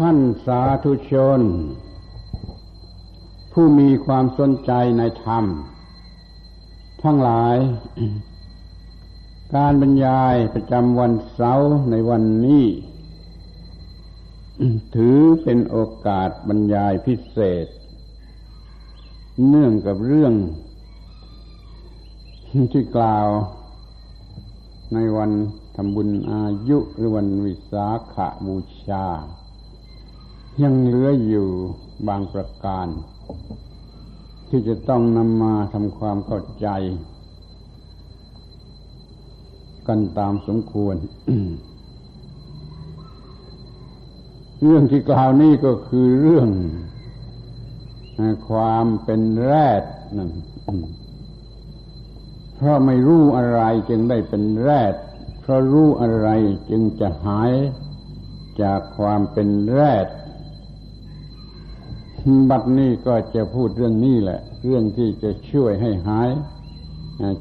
ท่านสาธุชน ผู้มีความสนใจในธรรม ทั้งหลาย การบรรยายประจำวันเสาร์ในวันนี้ ถือเป็นโอกาสบรรยายพิเศษ เนื่องกับเรื่อง ที่กล่าวในวันทำบุญอายุหรือวันวิสาขบูชา ยังเหลืออยู่บางประการ ที่จะต้องนำมาทำความเข้าใจ กันตามสมควร เรื่องที่กล่าวนี้ก็คือเรื่องความเป็นแรดนั่นเพราะไม่รู้อะไรจึงได้เป็นแรด เพราะรู้อะไรจึงจะหายจากความเป็นแรด บัดนี้ก็จะพูดเรื่องนี้แหละ เรื่องที่จะช่วยให้หาย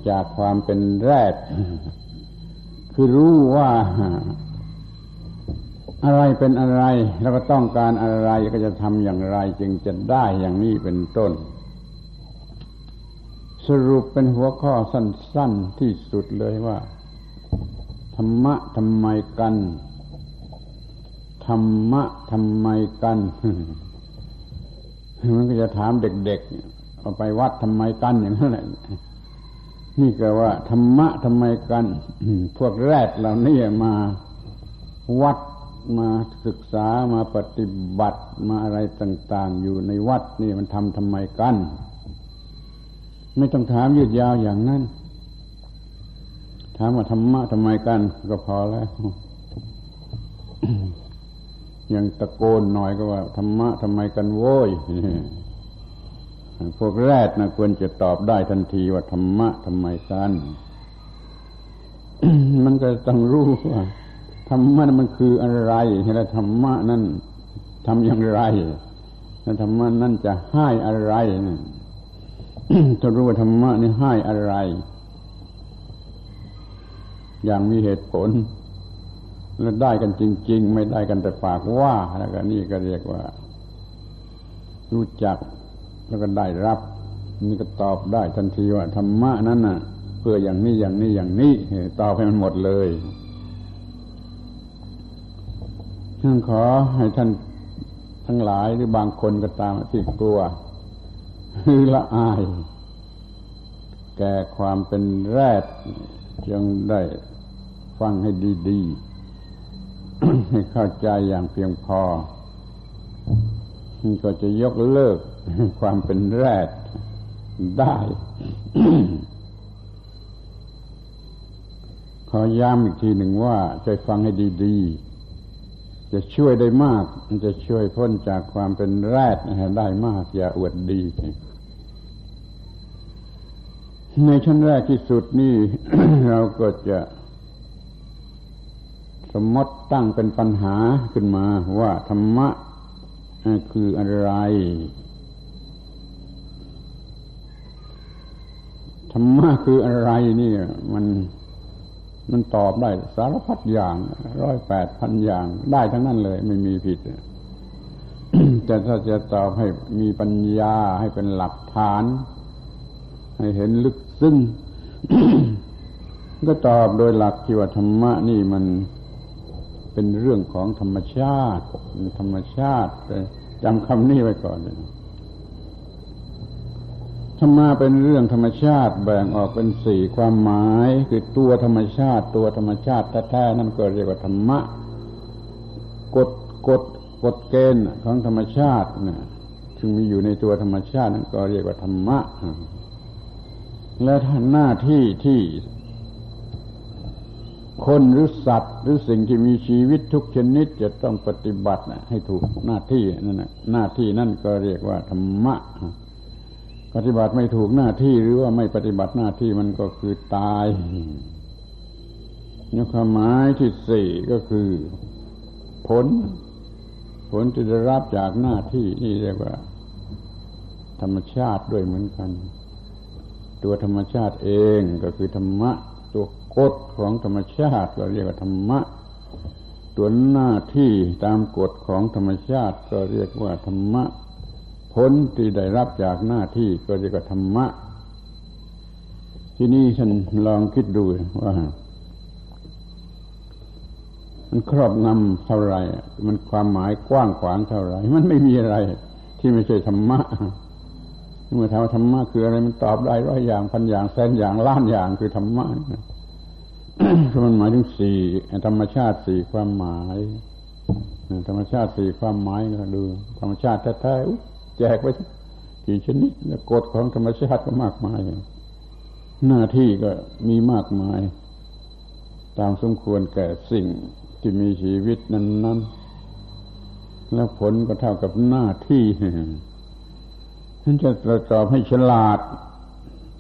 จากความเป็นแรด คือรู้ว่าอะไรเป็นอะไร แล้วก็ต้องการอะไรก็จะทำอย่างไร จึงจะได้อย่างนี้เป็นต้น สรุปเป็นหัวข้อสั้น ๆที่สุดเลยว่า ธรรมะทำไมกัน ธรรมะทำไมกัน มันก็จะถามเด็กๆเอาไปวัดทำไมกันอย่างนั้นแหละนี่ก็ว่าธรรมะทำไมกัน พวกแรกเหล่านี้มาวัดมาศึกษามาปฏิบัติมาอะไรต่าง ๆ อยู่ในวัดนี่มันทำทำไมกัน ไม่ต้องถามยืดยาวอย่างนั้น ถามว่าธรรมะทำไมกัน ก็พอแล้ว ยังตะโกนหน่อยก็ว่าธรรมะทำไมกันโว้ยพวกแรกนะควรจะตอบได้ทันทีว่าธรรมะทำไมกัน มันก็ต้องรู้ว่าธรรมะมันคืออะไรแล้วธรรมะนั่นทำอย่างไรแล้วธรรมะนั่นจะให้อะไรนั่นถ้ารู้ว่าธรรมะนี่ให้อะไร อย่างมีเหตุผล แล้วได้กันจริง ๆ ไม่ได้กันแต่ปากว่าแล้วก็นี่ก็เรียกว่า รู้จักแล้วก็ได้รับ นี่ก็ตอบได้ทันทีว่าธรรมะนั้นน่ะ เพื่ออย่างนี้อย่างนี้อย่างนี้ตอบให้มันหมดเลยท่านขอให้ท่านทั้งหลายหรือบางคนก็ตามที่กลัวคือละอาย แก่ความเป็นแรดยังได้ฟังให้ดี ๆ ให้เข้าใจอย่างเพียงพอก็จะยกเลิกความเป็นแรดได้ขอย้ำอีกทีหนึ่งว่าใจฟังให้ดีๆ จะช่วยได้มาก จะช่วยพ้นจากความเป็นแรดได้มาก อย่าอวดดี ในชั้นแรกที่สุดนี่ เราก็จะ สมมติตั้งเป็นปัญหาขึ้นมาว่าธรรมะคืออะไร ธรรมะคืออะไรนี่มันมันตอบได้สารพัดอย่างร้อยแปดพันอย่างได้ทั้งนั้นเลย ไม่มีผิดแต่ถ้าจะตอบให้มีปัญญาให้เป็นหลักฐาน ให้เห็นลึกซึ้งก็ตอบโดยหลักที่ว่าธรรมะนี่มัน เป็นเรื่องของธรรมชาติ ธรรมชาติจำคำนี้ไว้ก่อนเลยธรรมะเป็นเรื่องธรรมชาติแบ่งออกเป็นสี่ความหมาย คือตัวธรรมชาติ ตัวธรรมชาติแท้ๆนั่นก็เรียกว่าธรรมะกฎกฎกฎเกณฑ์ของธรรมชาติเนี่ยซึ่งมีอยู่ในตัวธรรมชาตินั่นก็เรียกว่าธรรมะ และท่านหน้าที่ที่ คนหรือสัตว์ หรือสิ่งที่มีชีวิตทุกชนิดจะต้องปฏิบัติให้ถูกหน้าที่นั่นนะหน้าที่นั่นก็เรียกว่าธรรมะ ปฏิบัติไม่ถูกหน้าที่หรือว่าไม่ปฏิบัติหน้าที่มันก็คือตายนี่ความหมายที่สี่ก็คือ ผล ผลที่ได้รับจากหน้าที่นี่เรียกว่า ธรรมชาติด้วยเหมือนกัน ตัวธรรมชาติเองก็คือธรรมะตัว กฎของธรรมชาติเราเรียกว่าธรรมะตัวหน้าที่ตามกฎของธรรมชาติก็เรียกว่าธรรมะ ผลที่ได้รับจากหน้าที่ก็เรียกว่าธรรมะ ที่นี่ฉันลองคิดดูว่า มันครอบงำเท่าไรมันความหมายกว้างขวางเท่าไรมันไม่มีอะไร ที่ไม่ใช่ธรรมะเมื่อถามว่าธรรมะคืออะไรมันตอบได้ร้อยอย่างพันอย่างแสนอย่างล้านอย่างคือธรรมะเพราะ มันหมายถึงสี่ธรรมชาติสี่ความหมายธรรมชาติสี่ความหมายก็ดู ธรรมชาติแท้ๆแจกไปกี่ชนิดกฎของธรรมชาติก็มากมาย หน้าที่ก็มีมากมาย ตามสมควรแก่สิ่งที่มีชีวิตนั้น ๆ แล้วผลก็เท่ากับหน้าที่ฉันจะตรวจสอบให้ฉลาด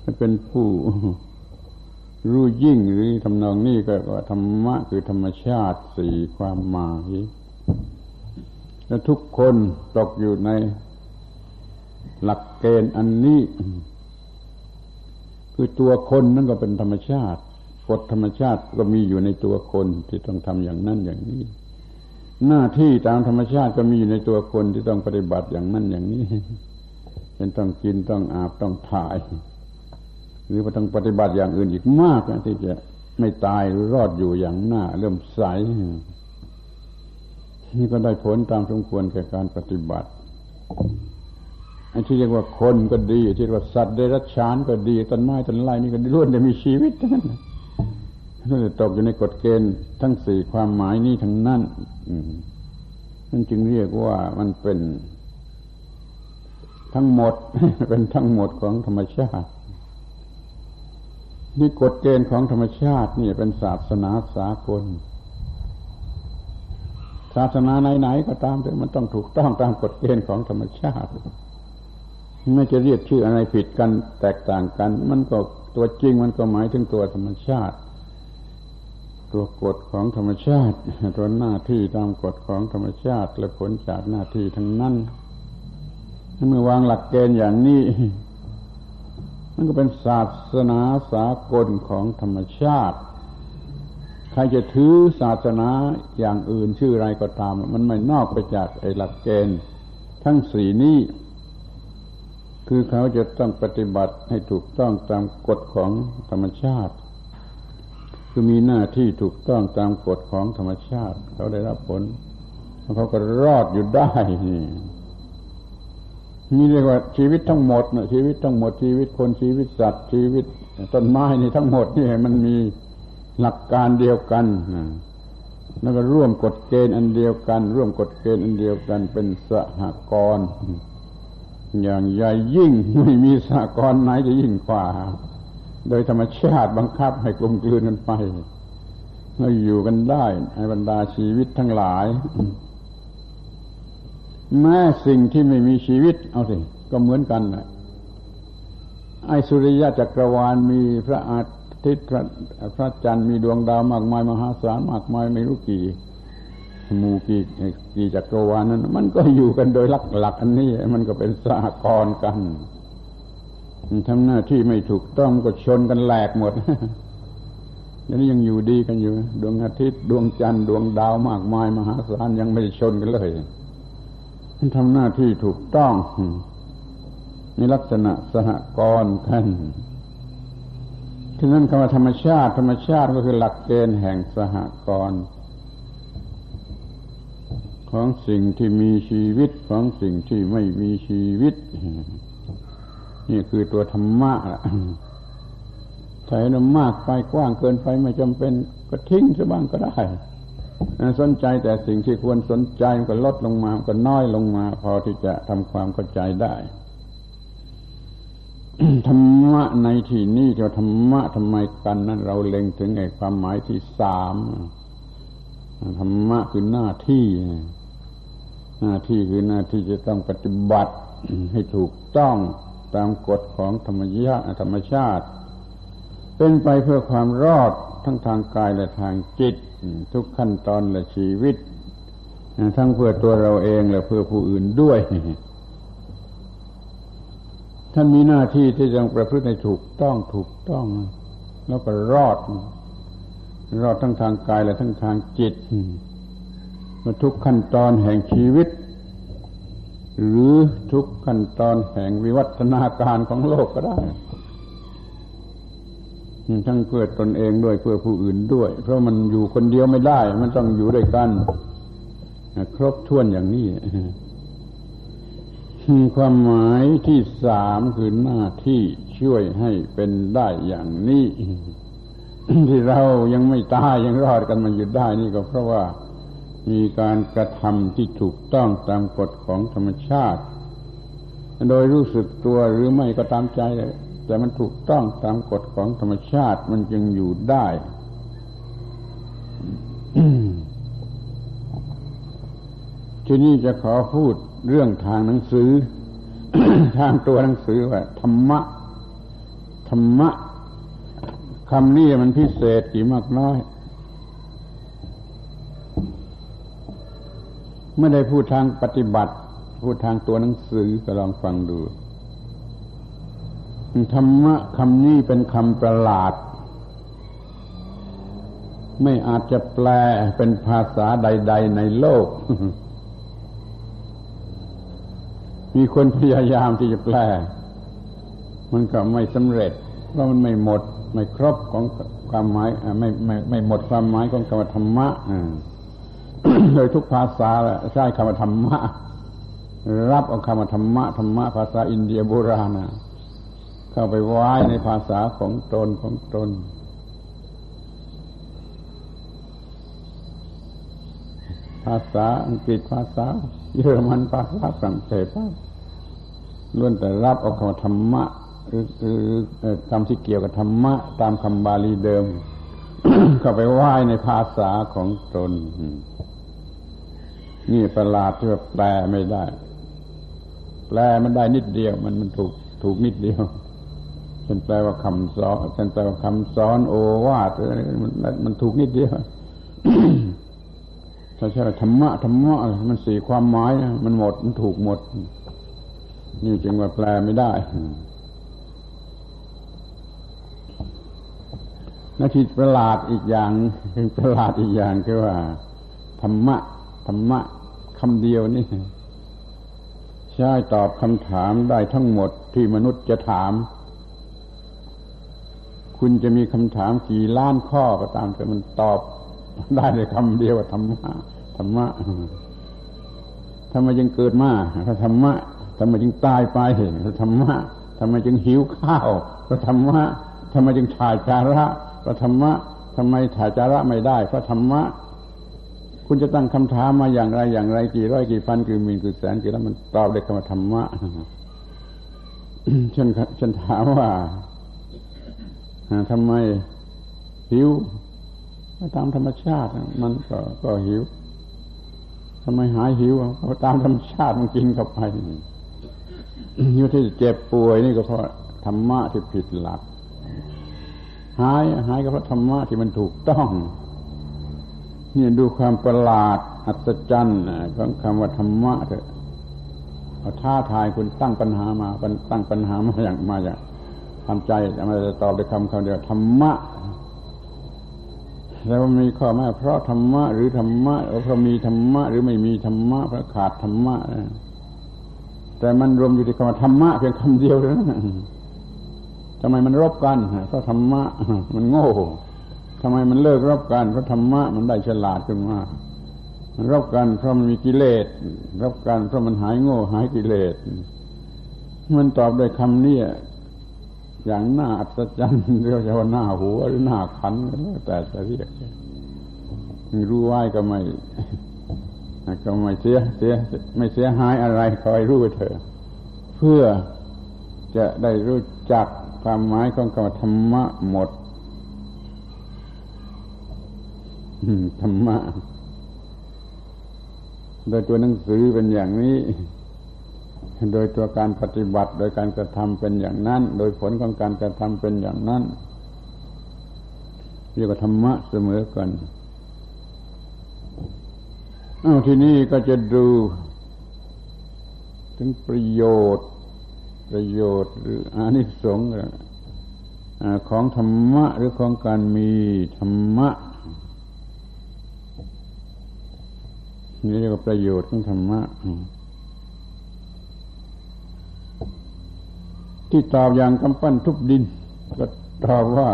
จะเป็นผู้ รู้ยิ่งหรือทำนองนี้ก็ว่าธรรมะคือธรรมชาติสี่ความหมายและทุกคนตกอยู่ในหลักเกณฑ์อันนี้ คือตัวคนนั่นก็เป็นธรรมชาติกฎธรรมชาติก็มีอยู่ในตัวคนที่ต้องทำอย่างนั้นอย่างนี้ หน้าที่ตามธรรมชาติก็มีอยู่ในตัวคนที่ต้องปฏิบัติอย่างนั้นอย่างนี้เป็นต้องกินต้องอาบต้องถ่าย หรือว่าต้องปฏิบัติอย่างอื่นอีกมากนะที่จะไม่ตายหรือรอดอยู่อย่างหน้า เริ่มใสนี่ก็ได้ผลตามสมควรแก่การปฏิบัติไอ้ที่เรียกว่าคนก็ดีที่เรียกว่าสัตว์เดรัจฉานก็ดีต้นไม้ต้นไม้นี่ก็ล้วนแต่มีชีวิตทั้งนั้นถ้าจะตกอยู่ในกฎเกณฑ์ทั้งสี่ความหมายนี้ทั้งนั้นนั่นจึงเรียกว่ามันเป็นทั้งหมดเป็นทั้งหมดของธรรมชาติ นี่กฎเกณฑ์ของธรรมชาตินี่เป็นศาสนาสากล ศาสนาไหนๆก็ตามแต่มันต้องถูกต้องตามกฎเกณฑ์ของธรรมชาติ ไม่จะเรียกชื่ออะไรผิดกันแตกต่างกัน มันก็ตัวจริงมันก็หมายถึงตัวธรรมชาติ ตัวกฎของธรรมชาติตัวหน้าที่ตามกฎของธรรมชาติ และผลจากหน้าที่ทั้งนั้นเมื่อวางหลักเกณฑ์อย่างนี้ มันก็เป็นศาสนาสากลของธรรมชาติ ใครจะถือศาสนาอย่างอื่นชื่ออะไรก็ตาม มันไม่นอกไปจากไอ้หลักเกณฑ์ทั้งสี่นี้ คือเขาจะต้องปฏิบัติให้ถูกต้องตามกฎของธรรมชาติ คือมีหน้าที่ถูกต้องตามกฎของธรรมชาติ เขาได้รับผล เขาก็รอดอยู่ได้นี่ นี่เรียกว่าชีวิตทั้งหมดนะชีวิตทั้งหมดชีวิตคนชีวิตสัตว์ ชีวิตต้นไม้นี่ทั้งหมดนี่มันมีหลักการเดียวกันแล้วก็ร่วมกฎเกณฑ์อันเดียวกัน ร่วมกฎเกณฑ์อันเดียวกันเป็นสหกรณ์อย่างใหญ่ยิ่งไม่มีสหกรณ์ไหนจะยิ่งกว่า โดยธรรมชาติบังคับให้กลมกลืนกันไปเราอยู่กันได้ในบรรดาชีวิตทั้งหลาย แม้สิ่งที่ไม่มีชีวิต เอาสิก็เหมือนกันนะไอสุริยะจักรวาลมีพระอาทิตย์พระพระจันทร์มีดวงดาวมากมายมหาศาลมากมายไม่รู้กี่หมู่กี่กี่จักรวาลนั้น มันก็อยู่กันโดยหลักหลักอันนี้ มันก็เป็นสหกรณ์กันทำหน้าที่ไม่ถูกต้องก็ชนกันแหลกหมดยังนี้ยังอยู่ดีกันอยู่ ดวงอาทิตย์ ดวงจันทร์ดวงดาวมากมาย มหาศาลยังไม่ชนกันเลย ทำหน้าที่ถูกต้องในลักษณะสหกรณ์กันที่นั่นคำว่าธรรมชาติ ธรรมชาติก็คือหลักเกณฑ์แห่งสหกรณ์ของสิ่งที่มีชีวิตของสิ่งที่ไม่มีชีวิต นี่คือตัวธรรมะใช้นมากไปกว้างเกินไปไม่จำเป็นก็ทิ้งซะบ้างก็ได้ สนใจแต่สิ่งที่ควรสนใจมันก็ลดลงมามันก็น้อยลงมา พอที่จะทำความเข้าใจได้ธรรมะในที่นี้จะธรรมะทำไมกันนั้นเราเล็งถึงไอ้ความหมายที่สามธรรมะคือหน้าที่ หน้าที่คือหน้าที่จะต้องปฏิบัติให้ถูกต้องตามกฎของธรรมชาติธรรมชาติ เป็นไปเพื่อความรอดทั้งทางกายและทางจิต ทุกขั้นตอนและชีวิต ทั้งเพื่อตัวเราเองและเพื่อผู้อื่นด้วย ท่านมีหน้าที่ที่จะประพฤติในถูกต้องถูกต้อง แล้วก็รอด รอดทั้งทางกายและทั้งทางจิตมาทุกขั้นตอนแห่งชีวิต หรือทุกขั้นตอนแห่งวิวัฒนาการของโลกก็ได้ ทั้งเพื่อตนเองด้วยเพื่อผู้อื่นด้วย เพราะมันอยู่คนเดียวไม่ได้ มันต้องอยู่ด้วยกัน ครบถ้วนอย่างนี้ ความหมายที่สามคือหน้าที่ช่วยให้เป็นได้อย่างนี้ ที่เรายังไม่ตายยังรอดกันมาอยู่ได้นี่ก็เพราะว่ามีการกระทำที่ถูกต้องตามกฎของธรรมชาติ โดยรู้สึกตัวหรือไม่ก็ตามใจเลย แต่มันถูกต้องตามกฎของธรรมชาติมันจึงอยู่ได้ ที่นี่จะขอพูดเรื่องทางหนังสือ ทางตัวหนังสือว่าธรรมะ ธรรมะคำนี้มันพิเศษกี่มากน้อย ไม่ได้พูดทางปฏิบัติ พูดทางตัวหนังสือก็ลองฟังดู ธรรมะคำนี้เป็นคำประหลาด ไม่อาจจะแปลเป็นภาษาใด ๆ ในโลก มีคนพยายามที่จะแปล มันก็ไม่สำเร็จ เพราะมันไม่หมด ไม่ครบของความหมายไม่ไม่ไม่หมดความหมายของคำว่าธรรมะโดยทุกภาษาใช้คำว่าธรรมะ รับเอาคำว่าธรรมะธรรมะภาษาอินเดียโบราณนะ เข้าไปไว้ในภาษาของตนของตน ภาษาอังกฤษภาษา เยอรมันภาษาฝรั่งเศสล้วนแต่รับเอาคำธรรมะหรือคำที่เกี่ยวกับธรรมะ ตามคำบาลีเดิม เข้าไปไหว้ในภาษาของตน นี่ประหลาดที่ว่าแปลไม่ได้ แปลมันได้นิดเดียว มันมันถูกถูกนิดเดียว เป็นแปลว่าคำสอนเป็นแปลว่าคำสอนโอวาทอะไรมันมันถูกนิดเดียวถ้าใช่ธรรมะธรรมะมันสี่ความหมายมันหมดมันถูกหมด นี่จึงว่าแปลไม่ได้นาทีประหลาดอีกอย่างเป็นประหลาดอีกอย่างคือว่าธรรมะธรรมะคำเดียวนี่ใช่ตอบคำถามได้ทั้งหมดที่มนุษย์จะถาม คุณจะมีคำถามกี่ล้านข้อก็ตามแต่มันตอบได้ในคำเดียวว่าธรรมะธรรมะทำไมจึงเกิดมาพระธรรมะทำไมจึงตายไปพระธรรมะทำไมจึงหิวข้าวพระธรรมะทำไมจึงถ่ายจาระพระธรรมะทำไมถ่ายจาระไม่ได้พระธรรมะ คุณจะตั้งคำถามมาอย่างไรอย่างไรกี่ร้อยกี่พันกี่หมื่นกี่แสนกี่แล้วมันตอบได้คำว่าธรรมะฉันฉันถามว่า ทำไมหิวตามธรรมชาติ มันก็ก็หิวทำไมหายหิวเพราะตามธรรมชาติมันกินเข้าไปหิวที่เจ็บป่วยนี่ก็เพราะธรรมะที่ผิดหลัก หายหายก็เพราะธรรมะที่มันถูกต้องนี่ดูความประหลาดอัศจรรย์ของคำว่าธรรมะเถอะท้าทายคุณตั้งปัญหามาตั้งปัญหามาอย่างมาอย่าง ทำใจจะมาจะตอบด้วยคำคำเดียวธรรมะแล้วมีข้อแม้เพราะธรรมะหรือธรรมะเพราะมีธรรมะหรือไม่มีธรรมะเพราะขาดธรรมะแต่มันรวมอยู่ที่คำว่าธรรมะเพียงคำเดียวเท่านั้นทำไมมันรบกันเพราะธรรมะมันโง่ทำไมมันเลิกรบกันเพราะธรรมะมันได้ฉลาดขึ้นมามันรบกันเพราะมันมีกิเลสรบกันเพราะมันหายโง่หายกิเลสมันตอบด้วยคำนี้ อย่างหน้าอัศจรรย์เรียกว่าหน้าหัวหรือหน้าขันแต่จะเรียกรู้ไหวก็ไม่ก็ไม่เสียเสียไม่เสียหายอะไรคอยรู้เถอะเพื่อจะได้รู้จักความหมายของคำธรรมะหมดธรรมะโดยตัวหนังสือเป็นอย่างนี้ โดยตัวการปฏิบัติ โดยการกระทำเป็นอย่างนั้น โดยผลของการกระทำเป็นอย่างนั้นเรียกว่าธรรมะเสมอกันเอาทีนี้ก็จะดู ถึงประโยชน์ ประโยชน์หรืออานิสงส์ของธรรมะหรือของการมีธรรมะนี่เรียกว่าประโยชน์ของธรรมะ ที่ตอบอย่างกำปั้นทุบดิน ก็ตอบว่า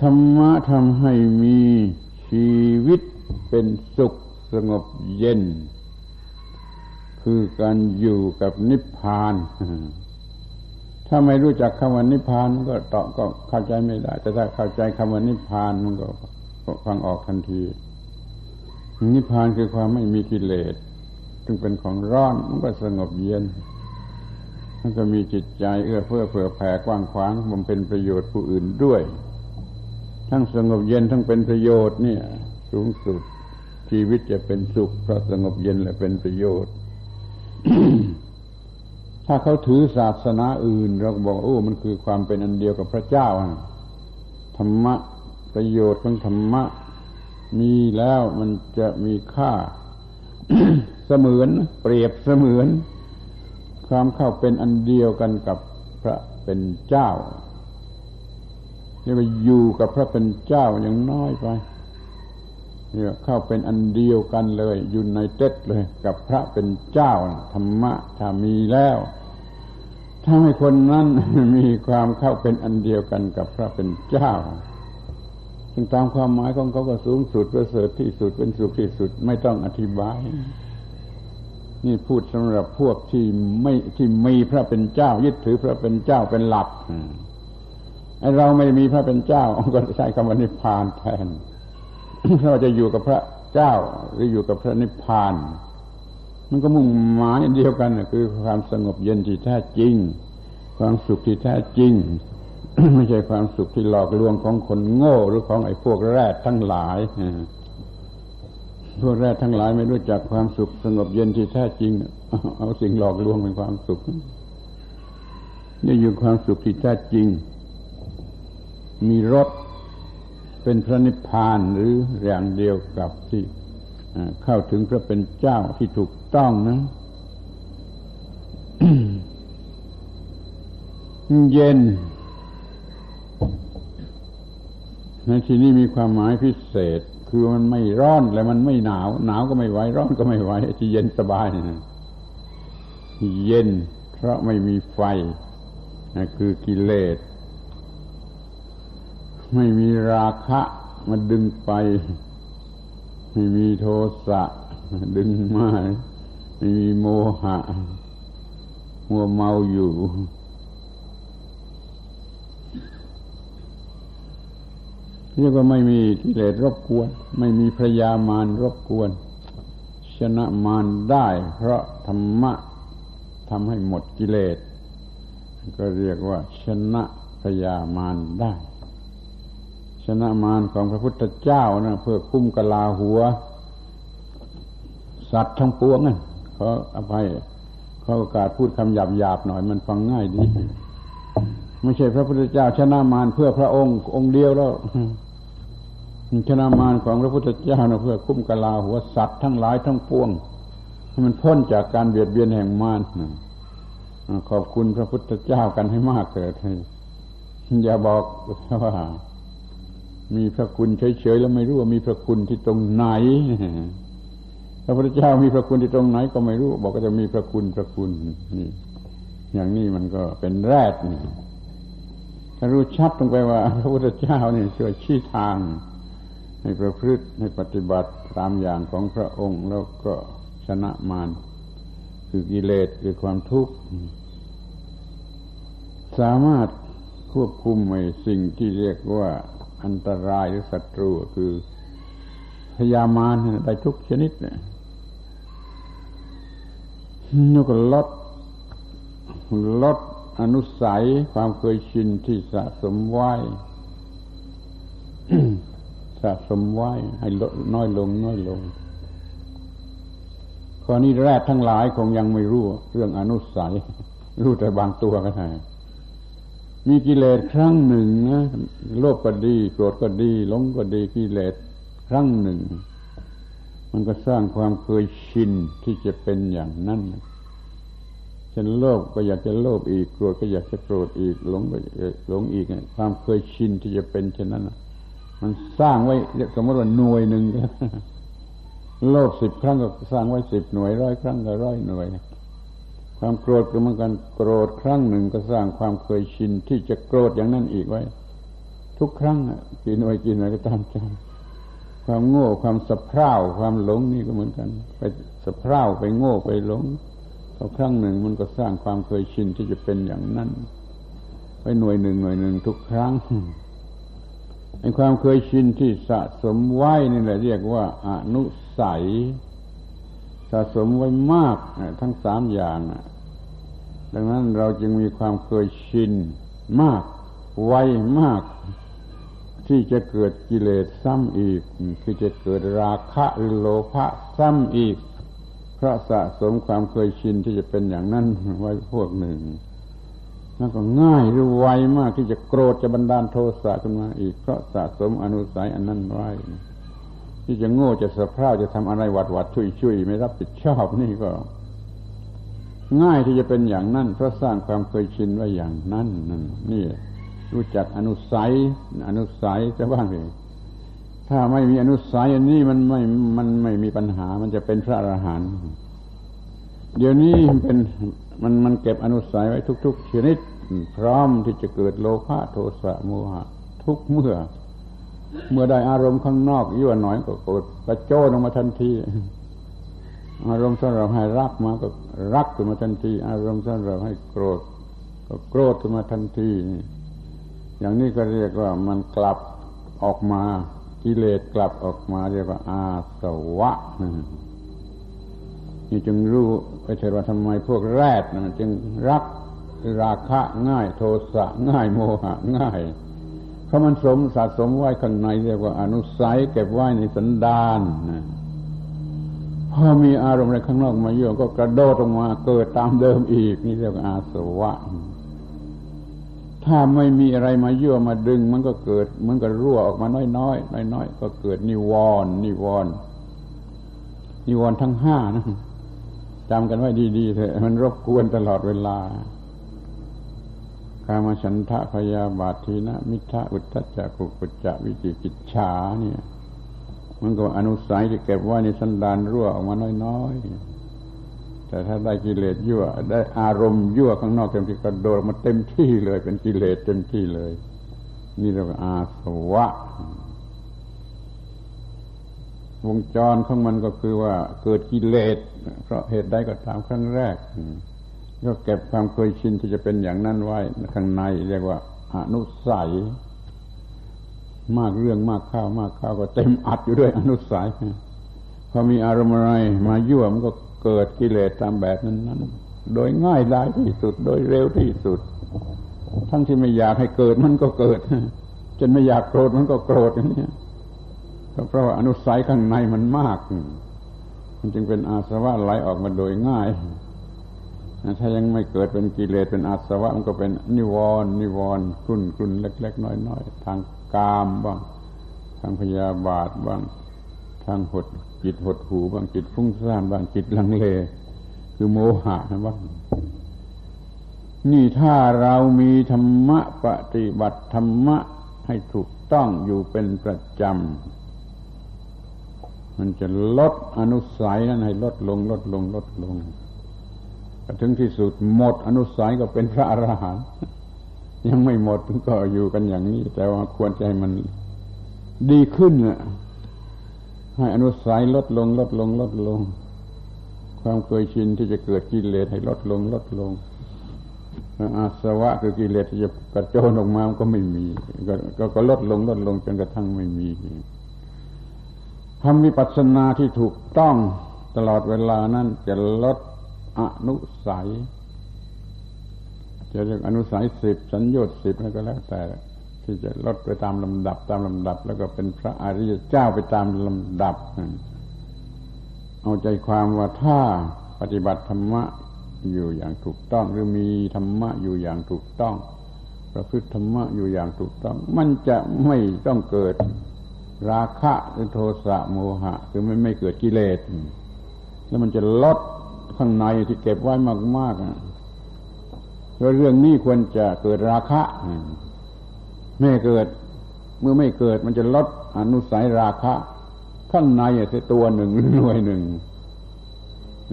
ธรรมะทำให้มีชีวิตเป็นสุขสงบเย็น คือการอยู่กับนิพพาน ถ้าไม่รู้จักคำว่านิพพานก็ตอบก็เข้าใจไม่ได้ แต่ถ้าเข้าใจคำว่านิพพานมันก็ฟังออกทันที นิพพานคือความไม่มีกิเลสจึงเป็นของร้อนมันก็สงบเย็น ก็มีจิตใจเอื้อเฟื้อเผื่อแผ่กว้างขวางมันเป็นประโยชน์ผู้อื่นด้วย ทั้งสงบเย็นทั้งเป็นประโยชน์เนี่ย สูงสุดชีวิตจะเป็นสุขเพราะสงบเย็นและเป็นประโยชน์ ถ้าเขาถือศาสนาอื่น เราก็บอกโอ้มันคือความเป็นอันเดียวกับพระเจ้าธรรมะประโยชน์ของธรรมะมีแล้วมันจะมีค่าเสมือน เปรียบเสมือน ความเข้าเป็นอันเดียวกันกับพระเป็นเจ้าเรียกว่าอยู่กับพระเป็นเจ้าอย่างน้อยไปเรียกเข้าเป็นอันเดียวกันเลยอยู่ในเต็ดเลย กับพระเป็นเจ้าธรรมะถ้ามีแล้วถ้าให้คนนั้นมีความเข้าเป็นอันเดียวกันกับพระเป็นเจ้าซึ่งตามความหมายของเขาก็สูงสุดประเสริฐที่สุดเป็นสุขที่สุดไม่ต้องอธิบาย นี่พูดสำหรับพวกที่ไม่ที่มีพระเป็นเจ้า ยึดถือพระเป็นเจ้าเป็นหลักไอเราไม่มีพระเป็นเจ้าก็ใช้คำว่านิพพานแทนเราจะอยู่กับพระเจ้าหรืออยู่กับพระนิพพาน มันก็มุ่งหมายเดียวกันคือความสงบเย็นที่แท้จริง ความสุขที่แท้จริง ไม่ใช่ความสุขที่หลอกลวงของคนโง่หรือของไอ้พวกแรดทั้งหลาย พวกแรกทั้งหลายไม่รู้จักความสุขสงบเย็นที่แท้จริง เอาสิ่งหลอกลวงเป็นความสุขนี่อยู่ความสุขที่แท้จริง มีรสเป็นพระนิพพานหรืออย่างเดียวกับที่เข้าถึงพระเป็นเจ้าที่ถูกต้องนะเย็น ในที่นี้มีความหมายพิเศษ คือมันไม่ร้อนและมันไม่หนาว หนาวก็ไม่ไหวร้อนก็ไม่ไหวที่เย็นสบายนะเย็น เพราะไม่มีไฟนะคือกิเลส ไม่มีราคะมาดึงไป ไม่มีโทสะดึงมาไม่มีโมหะมัวเมาอยู่ เรียกว่าไม่มีกิเลสรบกวน ไม่มีพยามารรบกวน ชนะมารได้ เพราะธรรมะทำให้หมดกิเลส ก็เรียกว่า ชนะพยามารได้ ชนะมารของพระพุทธเจ้านะเพื่อคุ้มกลาหัว สัตว์ทั้งปวงนั่นเขาอภัยเขาโอกาสพูดคำหยาบๆหน่อยมันฟังง่ายดี ไม่ใช่พระพุทธเจ้าชนะมารเพื่อพระองค์ องค์เดียวแล้ว ชนะมารของพระพุทธเจ้านะเพื่อคุ้มกลาหัวสัตว์ทั้งหลายทั้งปวงให้มันพ้นจากการเบียดเบียนแห่งมารขอบคุณพระพุทธเจ้ากันให้มากเถิดอย่าบอกว่ามีพระคุณเฉยๆแล้วไม่รู้ว่ามีพระคุณที่ตรงไหนพระพุทธเจ้ามีพระคุณที่ตรงไหนก็ไม่รู้ บอกก็จะมีพระคุณพระคุณนี่ อย่างนี้มันก็เป็นแรกนี่ถ้ารู้ชัดตรงไปว่า พระพุทธเจ้านี่ช่วยชี้ทาง ให้ประพฤติให้ปฏิบัติตามอย่างของพระองค์ แล้วก็ชนะมารคือกิเลสคือความทุกข์สามารถควบคุมไอ้สิ่งที่เรียกว่าอันตรายหรือศัตรูคือพยามารได้ทุกชนิดเนี่ยนก็ลดลดอนุสัยความเคยชินที่สะสมไว้ สะสมไว้ ให้ลดน้อยลงน้อยลง ข้อนี้แรกทั้งหลายคงยังไม่รู้ เรื่องอนุสัย รู้แต่บางตัวก็ได้มีกิเลสครั้งหนึ่งนะโลภก็ดีโกรธก็ดีหลงก็ดีกิเลสครั้งหนึ่ง มันก็สร้างความเคยชินที่จะเป็นอย่างนั้นฉันโลภก็อยากจะโลภอีกโกรธก็อยากจะโกรธอีกหลงก็หลงอีกความเคยชินที่จะเป็นเช่นนั้น มันสร้างไว้สมมติว่าหน่วยหนึ่งโลภสิบครั้งก็สร้างไว้สิบหน่วยร้อยครั้งก็ร้อยหน่วยความโกรธก็เหมือนกันโกรธครั้งหนึ่งก็สร้างความเคยชินที่จะโกรธอย่างนั้นอีกไว้ ทุกครั้งกี่หน่วยกี่หน่วยก็ตามใจความโง่ความสะเพร่าความหลงนี่ก็เหมือนกัน ไปสะเพร่าไปโง่ไปหลงพอครั้งหนึ่งมันก็สร้างความเคยชินที่จะเป็นอย่างนั้น ไปหน่วยหนึ่งหน่วยหนึ่งทุกครั้ง ไอ้ความเคยชินที่สะสมไว้นี่แหละเรียกว่าอนุสัย สะสมไว้มากทั้งสามอย่างดังนั้นเราจึงมีความเคยชินมาก ไวมาก ที่จะเกิดกิเลสซ้ำอีก คือจะเกิดราคะหรือโลภะซ้ำอีก เพราะสะสมความเคยชินที่จะเป็นอย่างนั้นไว้พวกหนึ่ง แล้วก็ง่ายหรือไวมากที่จะโกรธจะบันดาลโทสะขึ้นมาอีกเพราะสะสมอนุสัยอันนั้นไว้ที่จะโง่จะสะพร่าจะทำอะไรหวัดหวัดช่วยช่วยไม่รับผิดชอบนี่ก็ ง่ายที่จะเป็นอย่างนั้นเพราะสร้างความเคยชินไว้อย่างนั้นนั่นนี่รู้จักอนุสัย อนุสัยจะว่าไงถ้าไม่มีอนุสัยอันนี้มันไม่มันไม่มีปัญหา มันจะเป็นพระอรหันต์เดี๋ยวนี้เป็นมันมันเก็บอนุสัยไว้ทุก ๆ ชนิด พร้อมที่จะเกิดโลภะโทสะโมหะ ทุกเมื่อ เมื่อได้อารมณ์ข้างนอกยั่วหน่อยก็โกรธกระโจนออกมาทันที อารมณ์สำหรับให้รักมาก็รักขึ้นมาทันที อารมณ์สำหรับให้โกรธ ก็โกรธขึ้นมาทันที อย่างนี้ก็เรียกว่ามันกลับออกมากิเลสกลับออกมาเรียกว่า อาสวะนี่จึงรู้ไปเถิดว่าทำไมพวกแรดมันจึงรัก ราคะง่ายโทสะง่ายโมหะง่าย เพราะมันสมสะสมไว้ข้างในเรียกว่าอนุสัยเก็บไว้ในสันดานพอมีอารมณ์อะไรข้างนอกมาเยอะก็กระโดดออกมาเกิดตามเดิมอีก นี่เรียกว่าอาสวะ ถ้าไม่มีอะไรมาเยั่วมาดึง มันก็เกิดมันก็รั่วออกมาน้อยน้อยน้อยน้อยก็เกิดนิวรณ์นิวรณ์นิวรณ์ทั้งห้านะจำกันไว้ดีๆเถอะมันรบกวนตลอดเวลาามฉันทะพยาบาททีนะมิทะอุทธจักกุกุจจะวิจิกิจฉาเนี่ย มันก็อนุสัยที่เก็บไว้ในสันดานรั่วออกมาน้อยๆ แต่ถ้าได้กิเลสยั่ว ได้อารมณ์ยั่วข้างนอกเต็มที่กระโดดมาเต็มที่เลยเป็นกิเลสเต็มที่เลย นี่เรียกว่าอาสวะ วงจรของมันก็คือว่าเกิดกิเลสเพราะเหตุใดก็ตามครั้งแรก ก็เก็บความเคยชินที่จะเป็นอย่างนั้นไว้ข้างในเรียกว่าอนุสัย มากเรื่องมากข้าวมากข้าวก็เต็มอัดอยู่ด้วยอนุสัยพอมีอารมณ์อะไรมายั่วมันก็เกิดกิเลสตามแบบนั้นนั้นโดยง่ายดายที่สุด โดยเร็วที่สุด ทั้งที่ไม่อยากให้เกิดมันก็เกิดจนไม่อยากโกรธมันก็โกรธอย่างนี้ก็เพราะว่าอนุสัยข้างในมันมาก มันจึงเป็นอาสวะไหลออกมาโดยง่าย ถ้ายังไม่เกิดเป็นกิเลสเป็นอาสวะมันก็เป็นนิวรณ์นิวรณ์กลุ่นกลุ่นเล็ก ๆ น้อยๆทางกามบ้าง ทางพยาบาทบ้าง ทางหดจิตหดหูบ้างจิตฟุ้งซ่านบ้างจิตลังเล คือโมหะนะว่านี่ถ้าเรามีธรรมะปฏิบัติธรรมะให้ถูกต้องอยู่เป็นประจำ มันจะลดอนุสัยนั้นให้ลดลง ลดลง ลดลง ถึงที่สุดหมดอนุสัยก็เป็นพระอรหันต์ยังไม่หมดก็อยู่กันอย่างนี้ แต่ว่าควรจะให้มันดีขึ้นน่ะให้อนุสัยลดลง ลดลง ลดลง ความเคยชินที่จะเกิดกิเลสให้ลดลง ลดลงอาสวะคือกิเลสที่จะกระโจนออกมาก็ไม่มีก็ก็ลดลง ลดลงจนกระทั่งไม่มีทำมีปัสสนาที่ถูกต้องตลอดเวลานั้นจะลด อนุสัย จะเรียกอนุสัยสิบสัญญาสิบอะไรก็แล้วแต่ที่จะลดไปตามลำดับตามลำดับ แล้วก็เป็นพระอริยเจ้าไปตามลำดับ เอาใจความว่าถ้าปฏิบัติธรรมะอยู่อย่างถูกต้อง หรือมีธรรมะอยู่อย่างถูกต้อง ประพฤติธรรมะอยู่อย่างถูกต้อง มันจะไม่ต้องเกิดราคะหรือโทสะโมหะ คือไมันไม่เกิดกิเลสแล้วมันจะลด ข้างในที่เก็บไว้มากๆเพราะเรื่องนี้ควรจะเกิดราคะไม่เกิด เมื่อไม่เกิดมันจะลดอนุสัยราคะ ข้างในจะตัวหนึ่งหรือหน่วยหนึ่ง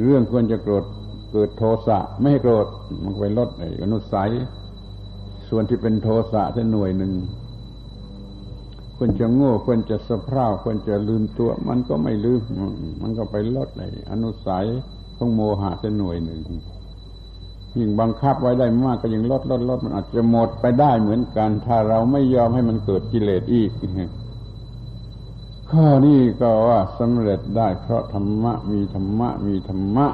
เรื่องควรจะโกรธเกิดโทสะไม่ให้โกรธมันไปลดไอ้อนุสัย ส่วนที่เป็นโทสะจะหน่วยหนึ่งควรจะโง่ควรจะสะเพร่าควรจะลืมตัว มันก็ไม่ลืมมันก็ไปลดไอ้อนุสัย ของโมหะจะหน่วยหนึ่งยิ่งบังคับไว้ได้มากก็ยิ่งลดลดลดมันอาจจะหมดไปได้เหมือนกัน ถ้าเราไม่ยอมให้มันเกิดกิเลสอีกข้อนี้ก็ว่าสำเร็จได้ เพราะธรรมะมีธรรมะมีธรรมะ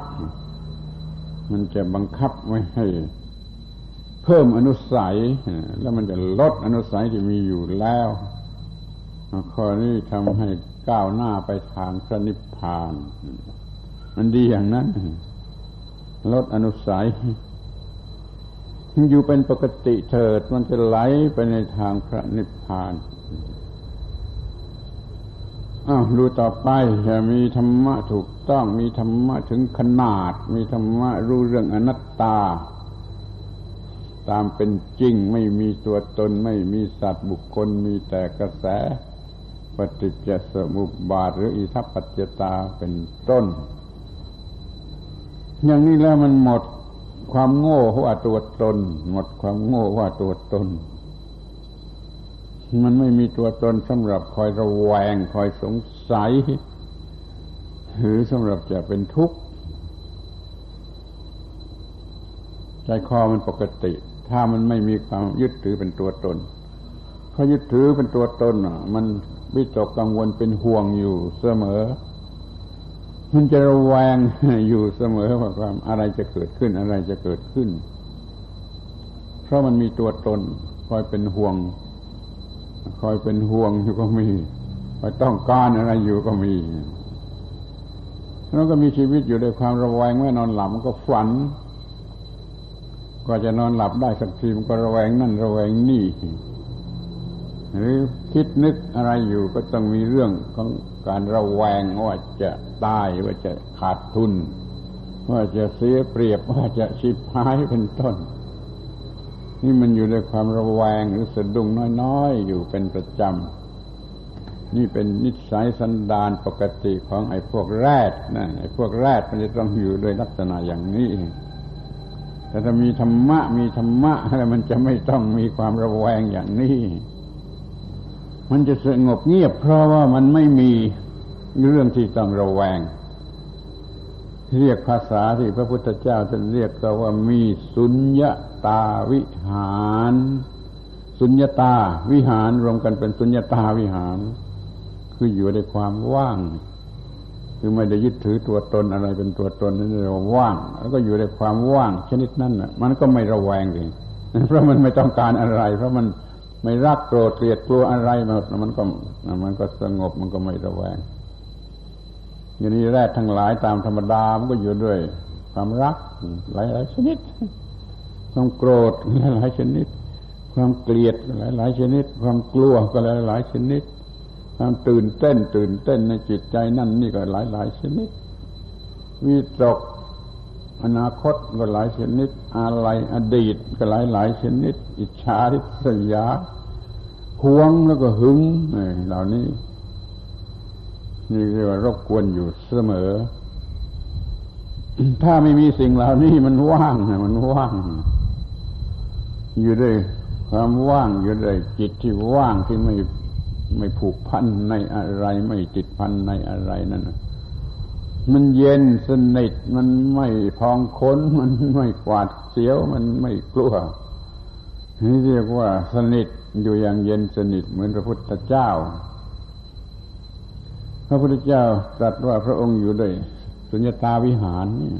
มันจะบังคับไว้ให้ เพิ่มอนุสัย แล้วมันจะลดอนุสัยที่มีอยู่แล้วข้อนี้ทำให้ก้าวหน้าไปทางพระนิพพาน มันดีอย่างนั้นลดอนุสัย อยู่เป็นปกติเถิดมันจะไหลไปในทางพระนิพพานอ้าวดูต่อไปจะมีธรรมะถูกต้อง มีธรรมะถึงขนาด มีธรรมะรู้เรื่องอนัตตา ตามเป็นจริงไม่มีตัวตนไม่มีสัตว์บุคคล มีแต่กระแส ปฏิจจสมุปบาทหรืออิทัปปัจจตาเป็นต้น อย่างนี้แล้วมันหมดความโง่ว่าตัวตน หมดความโง่ว่าตัวตน มันไม่มีตัวตนสำหรับคอยระแวง คอยสงสัย หรือสำหรับจะเป็นทุกข์ใจคอมันปกติ ถ้ามันไม่มีความยึดถือเป็นตัวตนเพรายึดถือเป็นตัวตนมันวิตกกังวลเป็นห่วงอยู่เสมอ มันจะระแวงอยู่เสมอว่าความอะไรจะเกิดขึ้นอะไรจะเกิดขึ้น เพราะมันมีตัวตนคอยเป็นห่วง คอยเป็นห่วงอยู่ก็มีคอยต้องการอะไรอยู่ก็มีแล้วก็มีชีวิตอยู่ด้วยความระแวงเมื่อนอนหลับมันก็ฝันกว่าจะนอนหลับได้สักทีมันก็ระแวงนั่นระแวงนี่ หรือคิดนึกอะไรอยู่ก็ต้องมีเรื่องของ การระแวงว่าจะตายว่าจะขาดทุน ว่าจะเสียเปรียบว่าจะชิบหายเป็นต้น นี่มันอยู่ในความระแวงหรือสะดุ้งน้อยๆ อยู่เป็นประจำนี่เป็นนิสัยสันดานปกติของไอ้พวกแรดนะไอ้พวกแรดมันจะต้องอยู่โดยลักษณะอย่างนี้แต่ถ้ามีธรรมะมีธรรมะแล้วมันจะไม่ต้องมีความระแวงอย่างนี้ มันจะสงบเงียบ เพราะว่ามันไม่มีเรื่องที่ต้องระแวง เรียกภาษาที่พระพุทธเจ้าท่านเรียกก็ว่ามีสุญญาตาวิหาร สุญญาตาวิหารรวมกันเป็นสุญญาตาวิหาร คืออยู่ในความว่าง คือไม่ได้ยึดถือตัวตนอะไรเป็นตัวตนนั่นเรียกว่าว่าง แล้วก็อยู่ในความว่างชนิดนั้นน่ะ มันก็ไม่ระแวงเลยเพราะมันไม่ต้องการอะไร เพราะมัน ไม่รักโกรธเกลียดกลัวอะไรมันก็ มันก็สงบมันก็ไม่ระแวงอย่างนี้แรกทั้งหลายตามธรรมดามันก็อยู่ด้วยความรักหลายหลายชนิด ความโกรธหลายหลายชนิด ความเกลียดหลายหลายชนิด ความกลัวก็หลายหลายชนิด ความตื่นเต้น ตื่นเต้นในจิตใจนั่นนี่ก็หลายหลายชนิดวิตกอนาคตก็หลายชนิด อะไรอดีตก็หลายหลายชนิด อิจฉาริษยา หวงแล้วก็หึงเหล่านี้ นี่เรียกว่ารบกวนอยู่เสมอ ถ้าไม่มีสิ่งเหล่านี้มันว่างมันว่าง อยู่ด้วยความว่างอยู่ด้วยจิตที่ว่างที่ไม่ไม่ผูกพันในอะไร ไม่ติดพันในอะไรนั่นมันเย็นสนิทมันไม่พองค้น มันไม่กวาดเสียว มันไม่กลัวนี่เรียกว่าสนิท อยู่อย่างเย็นสนิทเหมือนพระพุทธเจ้า พระพุทธเจ้าตรัสว่าพระองค์อยู่ด้วยสุญญตาวิหารนี่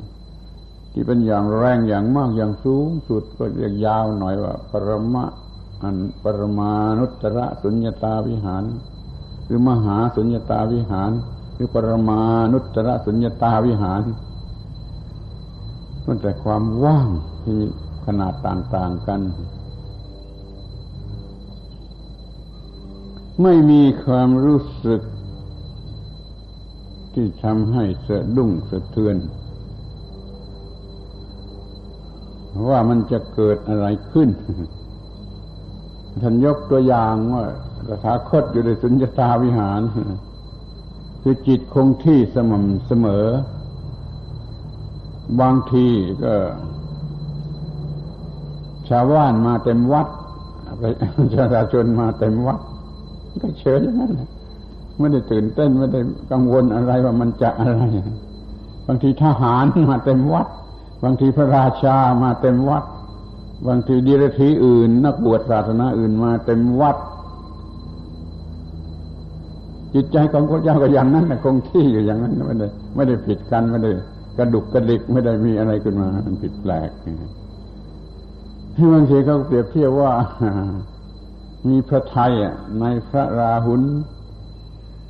ที่เป็นอย่างแรงอย่างมากอย่างสูงสุดก็เรียกยาวหน่อยว่า ปรมะอันปรมานุตระสุญญตาวิหาร หรือมหาสุญญตาวิหาร หรือปรมานุตระสุญญตาวิหารมันแต่ความว่างที่มีขนาดต่าง ๆกัน ไม่มีความรู้สึก ที่ทำให้สะดุ้งสะเทือน ว่ามันจะเกิดอะไรขึ้น ท่านยกตัวอย่างว่าสถาคตอยู่ในสุญญตาวิหาร คือจิตคงที่สม่ำเสมอ บางทีก็ ชาวบ้านมาเต็มวัดประชาชนมาเต็มวัด ก็เฉยอย่างนั้นไม่ได้ตื่นเต้นไม่ได้กังวลอะไรว่ามันจะอะไร บางทีทหารมาเต็มวัด บางทีพระราชามาเต็มวัด บางทีดีรธีอื่น นักบวชศาสนาอื่นมาเต็มวัด จิตใจของพระเจ้าก็อย่างนั้นนะคงที่อยู่อย่างนั้นไม่ได้ไม่ได้ผิดกันไม่ได้กระดุกกระดิกไม่ได้มีอะไรขึ้นมา มันผิดแปลกที่บางทีเขาเปรียบเทียบว่า มีพระไทยในพระราหุล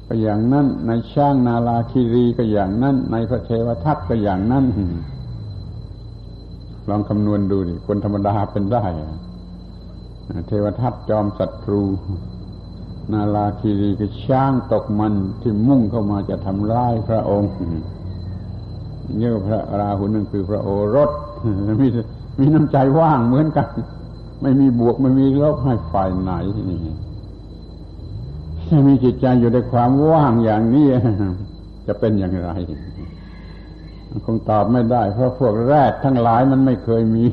ก็อย่างนั้นในช่างนาลาคีรีก็อย่างนั้นในพระเทวทัตก็อย่างนั้นลองคำนวณดูดิคนธรรมดาเป็นได้ เทวทัตจอมศัตรู นาลาคีรีก็ช่างตกมันที่มุ่งเข้ามาจะทำร้ายพระองค์เยอะพระราหุลนั่นคือพระโอรสมีมีน้ำใจว่างเหมือนกัน ไม่มีบวกไม่มีลบให้ฝ่ายไหนนี่ถ้ามีจิตใจอยู่ในความว่างอย่างนี้จะเป็นอย่างไร คงตอบไม่ได้ เพราะพวกแรกทั้งหลายมันไม่เคยมี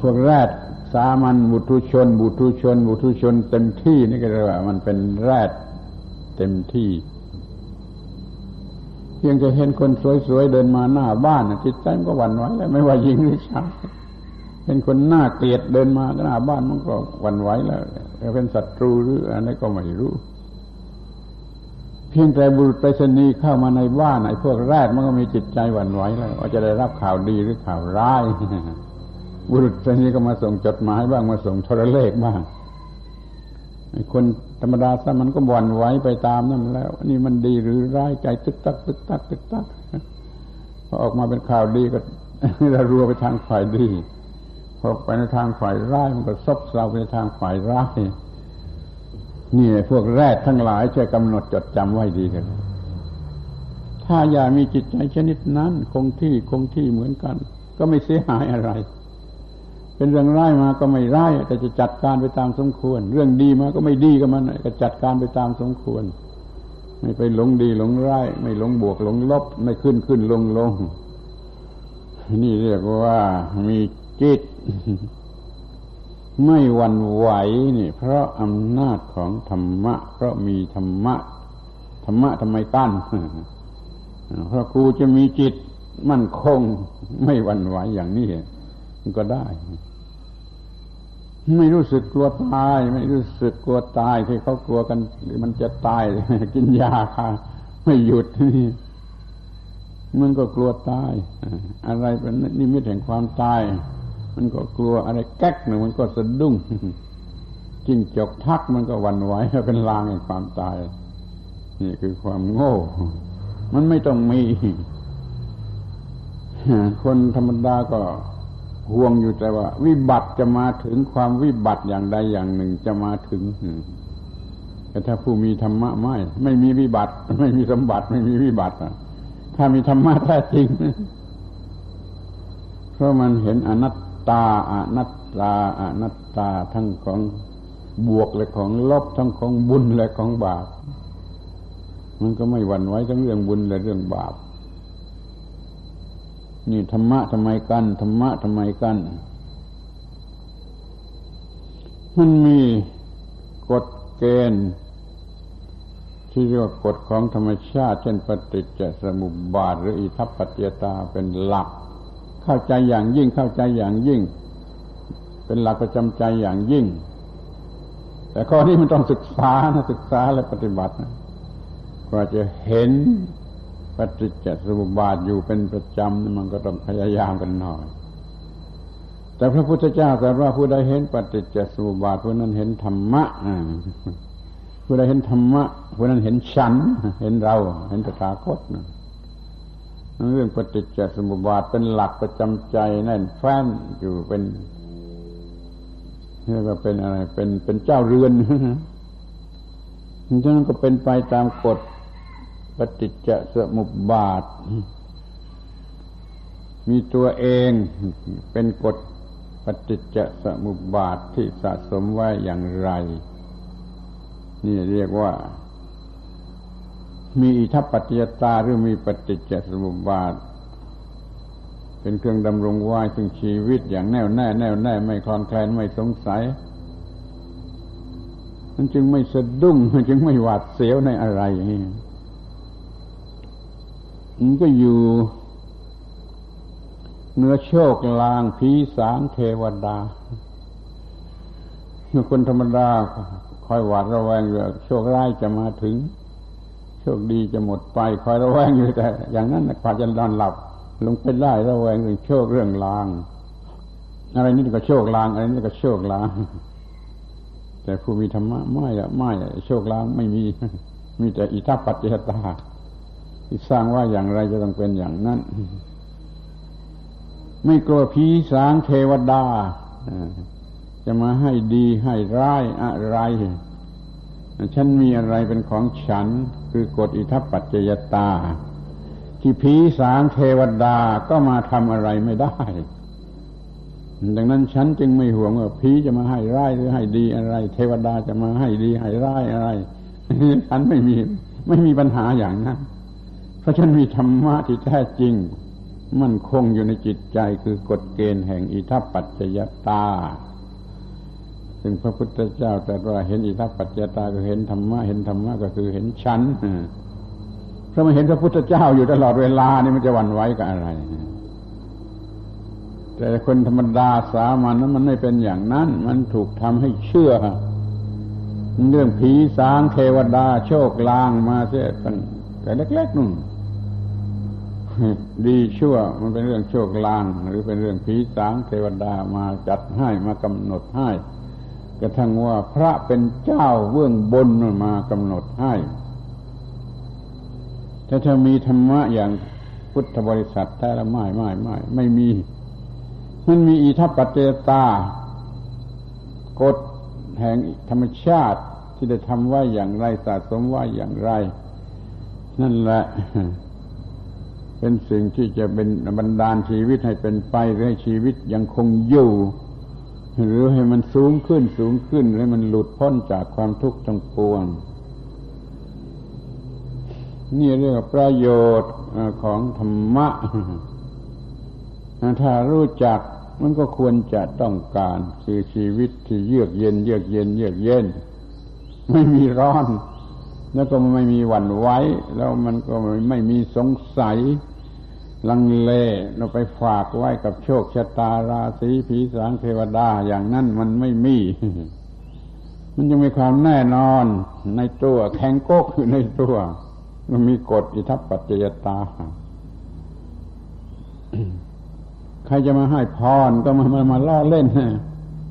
พวกแรกสามัญบุตุชน บุตุชน บุตุชน เต็มที่นี่ก็เรียกว่า มันเป็นแรดเต็มที่ ยงจะเห็นคนสวยๆเดินมาหน้าบ้านจิตใจมันก็หวั่นไหวแล้วไม่ว่าหญิงหรือชายเห็นคนหน้าเกลียดเดินมาหน้าบ้านมันก็หวั่นไหวแล้วจะเป็นศัตรูหรืออะไรก็ไม่รู้เพียงแต่บุรุษไปรษณีย์เข้ามาในบ้านไอ้พวกแรกมันก็มีจิตใจหวั่นไหวแล้วว่าจะได้รับข่าวดีหรือข่าวร้าย บุรุษไปรษณีย์ก็มาส่งจดหมายบ้างมาส่งโทรเลขบ้างไอ้คน ธรรมดาซะมันก็บ่นไหวไปตามนั่นแล้ว นี่มันดีหรือร้ายใจตึกตักตึกตักตึกตักพอออกมาเป็นข่าวดีก็ระรัวไปทางฝ่ายดีพอไปในทางฝ่ายร้ายมันก็ซบเซาไปในทางฝ่ายร้ายนี่พวกแรกทั้งหลายช่วยกำหนดจดจำไว้ดีกันถ้าอย่ามีจิตใจชนิดนั้น คงที่คงที่เหมือนกัน ก็ไม่เสียหายอะไร เป็นเรื่องร้ายมาก็ไม่ร้ายแต่จะจัดการไปตามสมควร เรื่องดีมาก็ไม่ดีกับมันก็จัดการไปตามสมควร ไม่ไปหลงดีหลงร้ายไม่หลงบวกหลงลบ ไม่ขึ้นขึ้นลงลงนี่เรียกว่ามีจิต ไม่หวั่นไหวนี่ เพราะอำนาจของธรรมะ เพราะมีธรรมะธรรมะทำไมกั้นเพราะครูจะมีจิตมั่นคง ไม่หวั่นไหวอย่างนี้ก็ได้ ไม่รู้สึกกลัวตาย ไม่รู้สึกกลัวตายที่เขากลัวกัน หรือมันจะตายกินยาค่ะ ไม่หยุดนี่มันก็กลัวตาย อะไรเป็นนิมิตแห่งความตาย มันก็กลัวอะไรแก๊กหนึ่งมันก็สะดุ้งจิ้งจกทักมันก็วันไหวเป็นลางแห่งความตาย นี่คือความโง่ มันไม่ต้องมีคนธรรมดาก็ ห่วงอยู่แต่ว่า วิบัติจะมาถึงความวิบัติอย่างใดอย่างหนึ่งจะมาถึงแต่ถ้าผู้มีธรรมะไม่ ไม่มีวิบัติ ไม่มีสมบัติไม่มีวิบัติถ้ามีธรรมะแท้จริง เพราะมันเห็นอนัตตาอนัตตาอนัตตาทั้งของบวกและของลบทั้งของบุญและของบาป มันก็ไม่หวั่นไหวทั้งเรื่องบุญและเรื่องบาป นี่ธรรมะทำไมกันธรรมะทำไมกัน มันมีกฎเกณฑ์ที่เรียกว่ากฎของธรรมชาติ เช่นปฏิจจสมุปบาทหรืออิทัปปัจจตาเป็นหลัก เข้าใจอย่างยิ่งเข้าใจอย่างยิ่ง เป็นหลักประจำใจอย่างยิ่ง แต่ข้อนี้มันต้องศึกษานะศึกษาและปฏิบัตินะกว่าจะเห็น ฏิจจสมุปบาทอยู่เป็นประจำมันก็ต้องพยายามกันหน่อย แต่พระพุทธเจ้าตรัสว่าผู้ใดเห็นปฏิจจสมุปบาทผู้นั้นเห็นธรรมะผู้ใดเห็นธรรมะผู้นั้นเห็นฉัน เห็นเรา เห็นตถาคตเรื่องปฏิจจสมุปบาทเป็นหลักประจำใจแน่นแฟ้นอยู่เป็นเรียกว่าเป็นอะไร เป็นเป็นเจ้าเรือนฉะนั้นก็เป็นไปตามกฎ ปฏิจจสมุปบาท มีตัวเองเป็นกฎปฏิจจสมุปบาทที่สะสมไว้อย่างไร นี่เรียกว่า มีอิทัปปัจจยตาหรือมีปฏิจจสมุปบาท เป็นเครื่องดำรงไว้ซึ่งชีวิตอย่างแน่วแน่แน่วแน่ไม่คลอนแคลนไม่สงสัยมันจึงไม่สะดุ้งมันจึงไม่หวาดเสียวในอะไรอย่างนี้ มันก็อยู่เนื้อโชคลางผีสางเทวดาคนธรรมดาคอยหวาดระแวงอยู่โชคร้ายจะมาถึง โชคดีจะหมดไปคอยระแวงอยู่แต่ อย่างนั้นกว่าจะนอนหลับ ลงไปได้ระแวงเรื่องโชคเรื่องลาง อะไรนี่ก็โชคลางอะไรนี่ก็โชคลาง แต่ผู้มีธรรมะไม่ละไม่โชคลางไม่มี มีแต่อิทัปปัจจยตา ที่สร้างว่าอย่างไรจะต้องเป็นอย่างนั้น ไม่กลัวผีสางเทวดา จะมาให้ดีให้ร้ายอะไร ฉันมีอะไรเป็นของฉัน คือกฎอิทัปปัจจยตา ที่ผีสางเทวดาก็มาทำอะไรไม่ได้ ดังนั้นฉันจึงไม่ห่วงว่าผีจะมาให้ร้ายหรือให้ดีอะไร เทวดาจะมาให้ดีให้ร้ายอะไร ฉันไม่มีไม่มีปัญหาอย่างนั้น เพราะฉันมีธรรมะที่แท้จริง มันคงอยู่ในจิตใจคือกฎเกณฑ์แห่งอิทัปปัจจยตา ซึ่งพระพุทธเจ้าแต่ว่าเห็นอิทัปปัจจยตาก็เห็นธรรมะเห็นธรรมะก็คือเห็นชั้นเพราะมันเห็นพระพุทธเจ้าอยู่ตลอดเวลานี่มันจะหวั่นไหวกับอะไร แต่คนธรรมดาสามัญนั้นมันไม่เป็นอย่างนั้น มันถูกทำให้เชื่อ เรื่องผีสางเทวดาโชคลางมาเสียตั้งแต่เล็กๆนู่น ดีชั่วมันเป็นเรื่องโชคลางหรือเป็นเรื่องผีสางเทวดามาจัดให้มากำหนดให้กระทั่งว่าพระเป็นเจ้าเบื้องบนมากำหนดให้ ถ้าเธอมีธรรมะอย่างพุทธบริษัทแท้ละไม่ไม่ไม่ไม่มี มันมีอิทัปปัจเจตากฎแห่งธรรมชาติที่ได้ทำไว้อย่างไรสะสมไว้อย่างไร นั่นแหละ เป็นสิ่งที่จะเป็นบรรดาลชีวิตให้เป็นไปหรือให้ชีวิตยังคงอยู่หรือให้มันสูงขึ้นสูงขึ้นหรือมันหลุดพ้นจากความทุกข์ทั้งปวง นี่เรียกว่าประโยชน์ของธรรมะ ถ้ารู้จักมันก็ควรจะต้องการคือชีวิตที่เยือกเย็น เยือกเย็น เยือกเย็น ไม่มีร้อน แล้วก็ไม่มีหวั่นไหวแล้วมันก็ไม่มีสงสัย ลังเลเราไปฝากไว้กับโชคชะตาราศีผีสางเทวดาอย่างนั้นมันไม่มี มันยังมีความแน่นอนในตัว แข็งโก๊กอยู่ในตัว มันมีกฎอิทัปปัจจยตา ใครจะมาให้พรก็มามามาล่อเล่น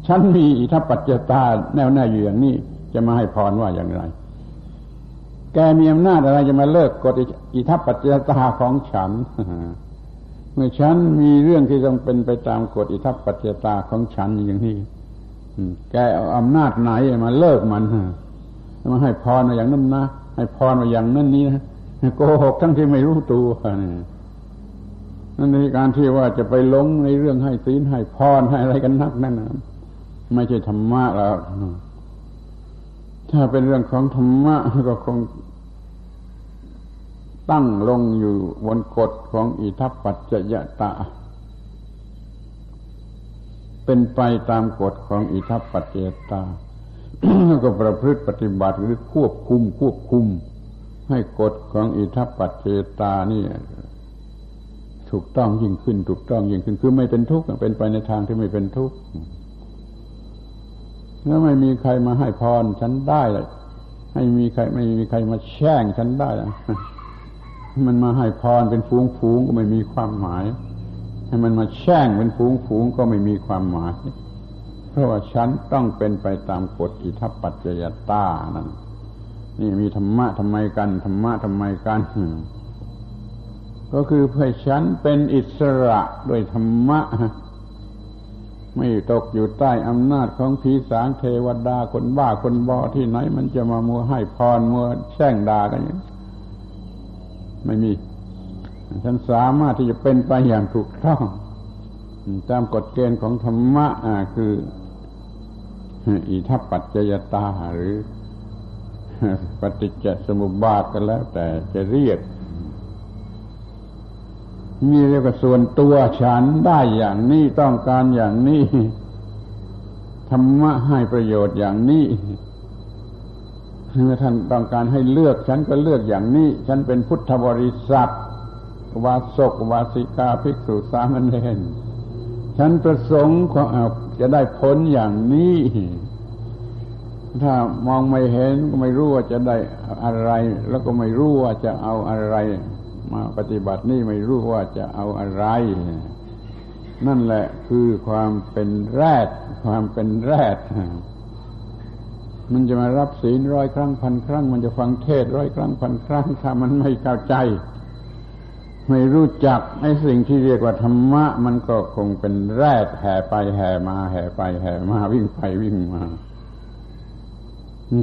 ฉันมีอิทัปปัจจยตาแน่วแน่อยู่อย่างนี้ จะมาให้พรว่าอย่างไร แกมีอำนาจอะไรจะมาเลิกกฎอิทัปปัจจยตาของฉัน เมื่อฉันมีเรื่องที่ต้องเป็นไปตามกฎอิทัปปัจจตาของฉันอย่างนี้แกเอาอำนาจไหนมาเลิกมันมาให้พรมาอย่างนั้นนะให้พรมาอย่างนั้นนี้นะโกหกทั้งที่ไม่รู้ตัวนี่นั่นในการที่ว่าจะไปหลงในเรื่องให้ศีลให้พรให้อะไรกันนักนั่นนะไม่ใช่ธรรมะแล้ว ถ้าเป็นเรื่องของธรรมะก็คงตั้งลงอยู่บนกฎของอิทัปปัจจยตา เป็นไปตามกฎของอิทัปปัจจยตา ก็ประพฤติปฏิบัติหรือควบคุมควบคุม ให้กฎของอิทัปปัจจยตานี่ถูกต้องยิ่งขึ้น ถูกต้องยิ่งขึ้น คือไม่เป็นทุกข์เป็นไปในทางที่ไม่เป็นทุกข์ แล้วไม่มีใครมาให้พรฉันได้เลยให้มีใครไม่มีใครมาแช่งฉันได้มันมาให้พรเป็นฟูงฟูงก็ไม่มีความหมาย ให้มันมาแช่งเป็นฟูงฟูงก็ไม่มีความหมาย เพราะว่าฉันต้องเป็นไปตามกฎอิทัปปัจจยตานั่นนี่มีธรรมะทำไมกันธรรมะทำไมกันก็คือเพื่อฉันเป็นอิสระด้วยธรรมะ ไม่ตกอยู่ใต้อำนาจของผีสางเทวดาคนบ้าคนบอที่ไหน มันจะมามัวให้พรมัวแช่งด่ากันอย่างไม่มี ฉันสามารถที่จะเป็นไปอย่างถูกต้องตามกฎเกณฑ์ของธรรมะคืออิทัปปัจจยตาหรือปฏิจจสมุปบาทกันแล้วแต่จะเรียก มีเรียกว่าส่วนตัวฉันได้อย่างนี้ต้องการอย่างนี้ธรรมะให้ประโยชน์อย่างนี้เมื่อท่านต้องการให้เลือกฉันก็เลือกอย่างนี้ ฉันเป็นพุทธบริษัทวาสกวาสิกาภิกษุสามเณรฉันประสงค์จะได้ผลอย่างนี้ ถ้ามองไม่เห็นก็ไม่รู้ว่าจะได้อะไร แล้วก็ไม่รู้ว่าจะเอาอะไร มาปฏิบัตินี่ไม่รู้ว่าจะเอาอะไร นั่นแหละคือความเป็นแรด ความเป็นแรด มันจะมารับศีลร้อยครั้งพันครั้ง มันจะฟังเทศร้อยครั้งพันครั้ง ถ้ามันไม่เข้าใจ ไม่รู้จักไอ้สิ่งที่เรียกว่าธรรมะ มันก็คงเป็นแรดแห่ไปแห่มา แห่ไปแห่มาวิ่งไปวิ่งมา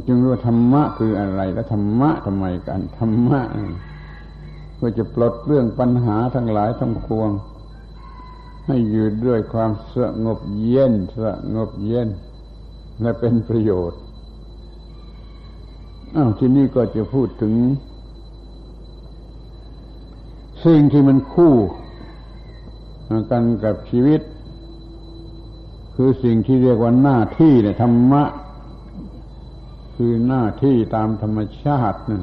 จึงรู้ว่าธรรมะคืออะไร และธรรมะทำไมกันธรรมะ เพื่อจะปลดเรื่องปัญหาทั้งหลายทั้งปวง ให้อยู่ด้วยความสงบเย็นสงบเย็น และเป็นประโยชน์อ้าวที่นี่ก็จะพูดถึง สิ่งที่มันคู่กันกับชีวิต คือสิ่งที่เรียกว่าหน้าที่เนี่ยธรรมะ คือหน้าที่ตามธรรมชาตินั่น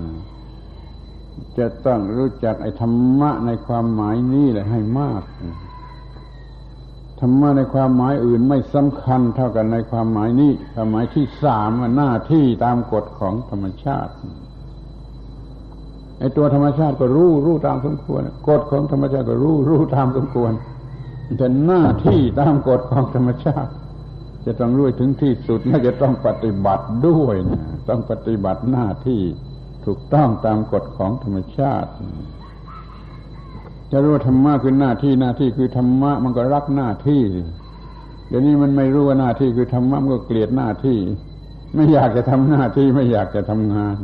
จะต้องรู้จักไอ้ธรรมะในความหมายนี้แหละให้มาก ธรรมะในความหมายอื่นไม่สำคัญเท่ากันในความหมายนี้ความหมายที่สามหน้าที่ตามกฎของธรรมชาติไอ้ตัวธรรมชาติก็รู้รู้ตามสมควรกฎของธรรมชาติก็รู้รู้ตามสมควรแต่หน้าที่ตามกฎของธรรมชาติ จะต้องรู้ถึงที่สุดและจะต้องปฏิบัติด้วยนะต้องปฏิบัติหน้าที่ ถูกต้องตามกฎของธรรมชาติ จะรู้ธรรมะคือหน้าที่หน้าที่คือธรรมะมันก็รักหน้าที่ เดี๋ยวนี้มันไม่รู้ว่าหน้าที่คือธรรมะมันก็เกลียดหน้าที่ ไม่อยากจะทำหน้าที่ไม่อยากจะทำงาน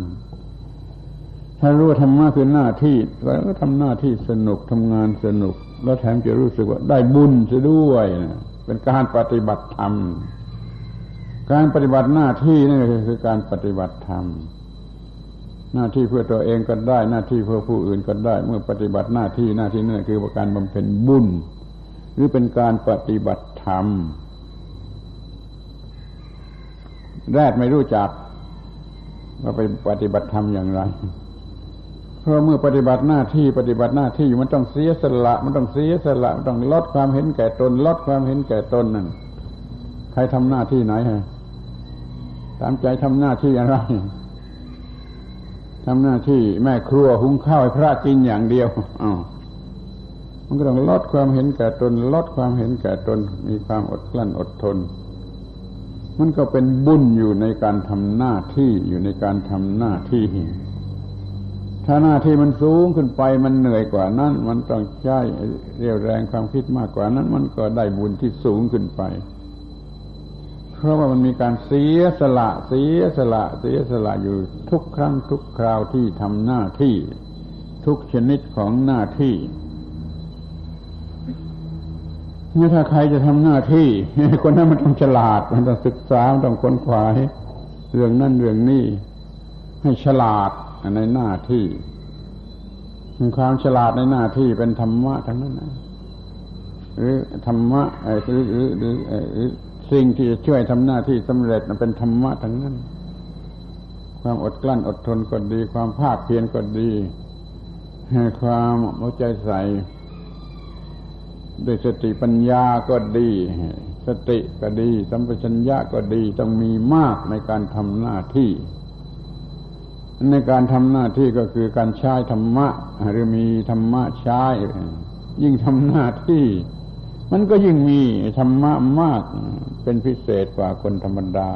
ถ้ารู้ธรรมะคือหน้าที่แล้วก็ทำหน้าที่สนุกทำงานสนุก แล้วแถมจะรู้สึกว่าได้บุญซะด้วยนะเป็นการปฏิบัติธรรมการปฏิบัติหน้าที่นี่คือการปฏิบัติธรรม หน้าที่เพื่อตัวเองก็ได้ หน้าที่เพื่อผู้อื่นก็ได้ เมื่อปฏิบัติหน้าที่หน้าที่นั่นคือการบำเพ็ญบุญ หรือเป็นการปฏิบัติธรรมแรกไม่รู้จักว่าไปปฏิบัติธรรมอย่างไร เพราะเมื่อปฏิบัติหน้าที่ปฏิบัติหน้าที่มันต้องเสียสละ มันต้องเสียสละมันต้องลดความเห็นแก่ตน ลดความเห็นแก่ตนนั่นใครทำหน้าที่ไหนฮะตามใจทำหน้าที่อะไร ทำหน้าที่แม่ครัวหุงข้าวให้พระกินอย่างเดียวอ้าวมันก็ต้องลดความเห็นแก่ตน ลดความเห็นแก่ตน มีความอดกลั้นอดทน มันก็เป็นบุญอยู่ในการทำหน้าที่อยู่ในการทำหน้าที่ ถ้าหน้าที่มันสูงขึ้นไปมันเหนื่อยกว่านั้น มันต้องใช้เรียวแรงความคิดมากกว่านั้น มันก็ได้บุญที่สูงขึ้นไป เพราะว่ามันมีการเสียสละ เสียสละ เสียสละอยู่ทุกครั้งทุกคราวที่ทำหน้าที่ ทุกชนิดของหน้าที่นี่ถ้าใครจะทำหน้าที่ คนนั้นมันต้องฉลาด มันต้องศึกษามันต้องค้นคว้าเรื่องนั่นเรื่องนี้ให้ฉลาดในหน้าที่ความฉลาดในหน้าที่เป็นธรรมะทั้งนั้นหรือธรรมะหรือหรือหรือหรือ สิ่งที่จะช่วยทำหน้าที่สำเร็จเป็นธรรมะทั้งนั้น ความอดกลั้นอดทนก็ดี ความภาคเพียรก็ดีความเอาใจใส่ด้วยสติปัญญาก็ดี สติก็ดี สัมปชัญญะก็ดีต้องมีมากในการทำหน้าที่ ในการทำหน้าที่ก็คือการใช้ธรรมะ หรือมีธรรมะใช้ยิ่งทำหน้าที่ มันก็ยิ่งมีธรรมะมากเป็นพิเศษกว่าคนธรรมดา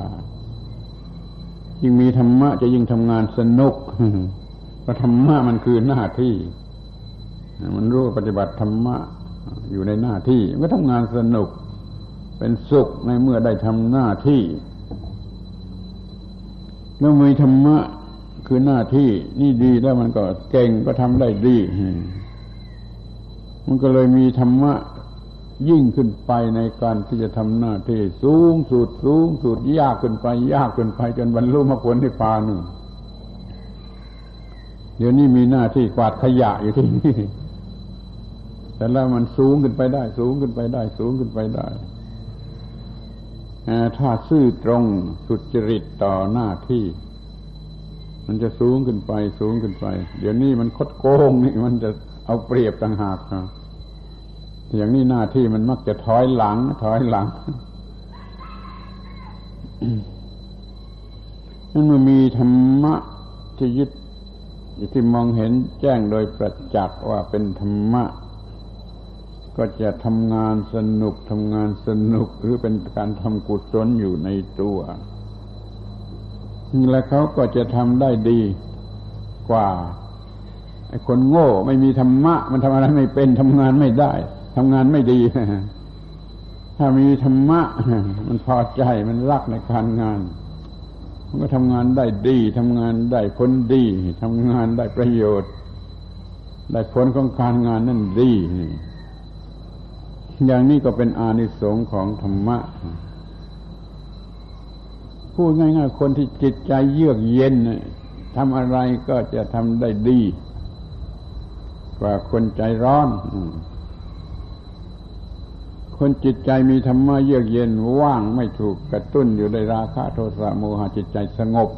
ยิ่งมีธรรมะจะยิ่งทำงานสนุกเพราะธรรมะมันคือหน้าที่ มันรู้ปฏิบัติธรรมะอยู่ในหน้าที่มันก็ทำงานสนุก เป็นสุขในเมื่อได้ทำหน้าที่เมื่อมีธรรมะคือหน้าที่ นี่ดีแล้วมันก็เก่งก็ทำได้ดี มันก็เลยมีธรรมะ ยิ่งขึ้นไปในการที่จะทำหน้าที่สูงสุดสูงสุดยากขึ้นไป ยากขึ้นไป จนบรรลุมรรคผลที่ปานึ่เดี๋ยวนี้มีหน้าที่กวาดขยะอยู่ที่นี่แต่แล้วมันสูงขึ้นไปได้ สูงขึ้นไปได้ สูงขึ้นไปได้ถ้าซื่อตรงสุจริตต่อหน้าที่ มันจะสูงขึ้นไป สูงขึ้นไป เดี๋ยวนี้มันคดโกงนี่มันจะเอาเปรียบต่างหากครับ อย่างนี้หน้าที่มันมักจะถอยหลัง ถอยหลังนั่นมันมีธรรมะที่ยึดที่มองเห็นแจ้งโดยประจักษ์ว่าเป็นธรรมะ ก็จะทำงานสนุกทำงานสนุกหรือเป็นการทำกุศลอยู่ในตัว และเขาก็จะทำได้ดีกว่าไอ้คนโง่ไม่มีธรรมะ มันทำอะไรไม่เป็นทำงานไม่ได้ ทำงานไม่ดี ถ้ามีธรรมะ มันพอใจมันรักในการงาน มันก็ทำงานได้ดีทำงานได้ผลดีทำงานได้ประโยชน์ ได้ผลของการงานนั่นดีอย่างนี้ก็เป็นอานิสงส์ของธรรมะพูดง่ายๆ คนที่จิตใจเยือกเย็นทำอะไรก็จะทำได้ดี กว่าคนใจร้อน คนจิตใจมีธรรมะเยือกเย็นว่างไม่ถูกกระตุ้นอยู่ในราคะโทสะโมหะจิตใจสงบ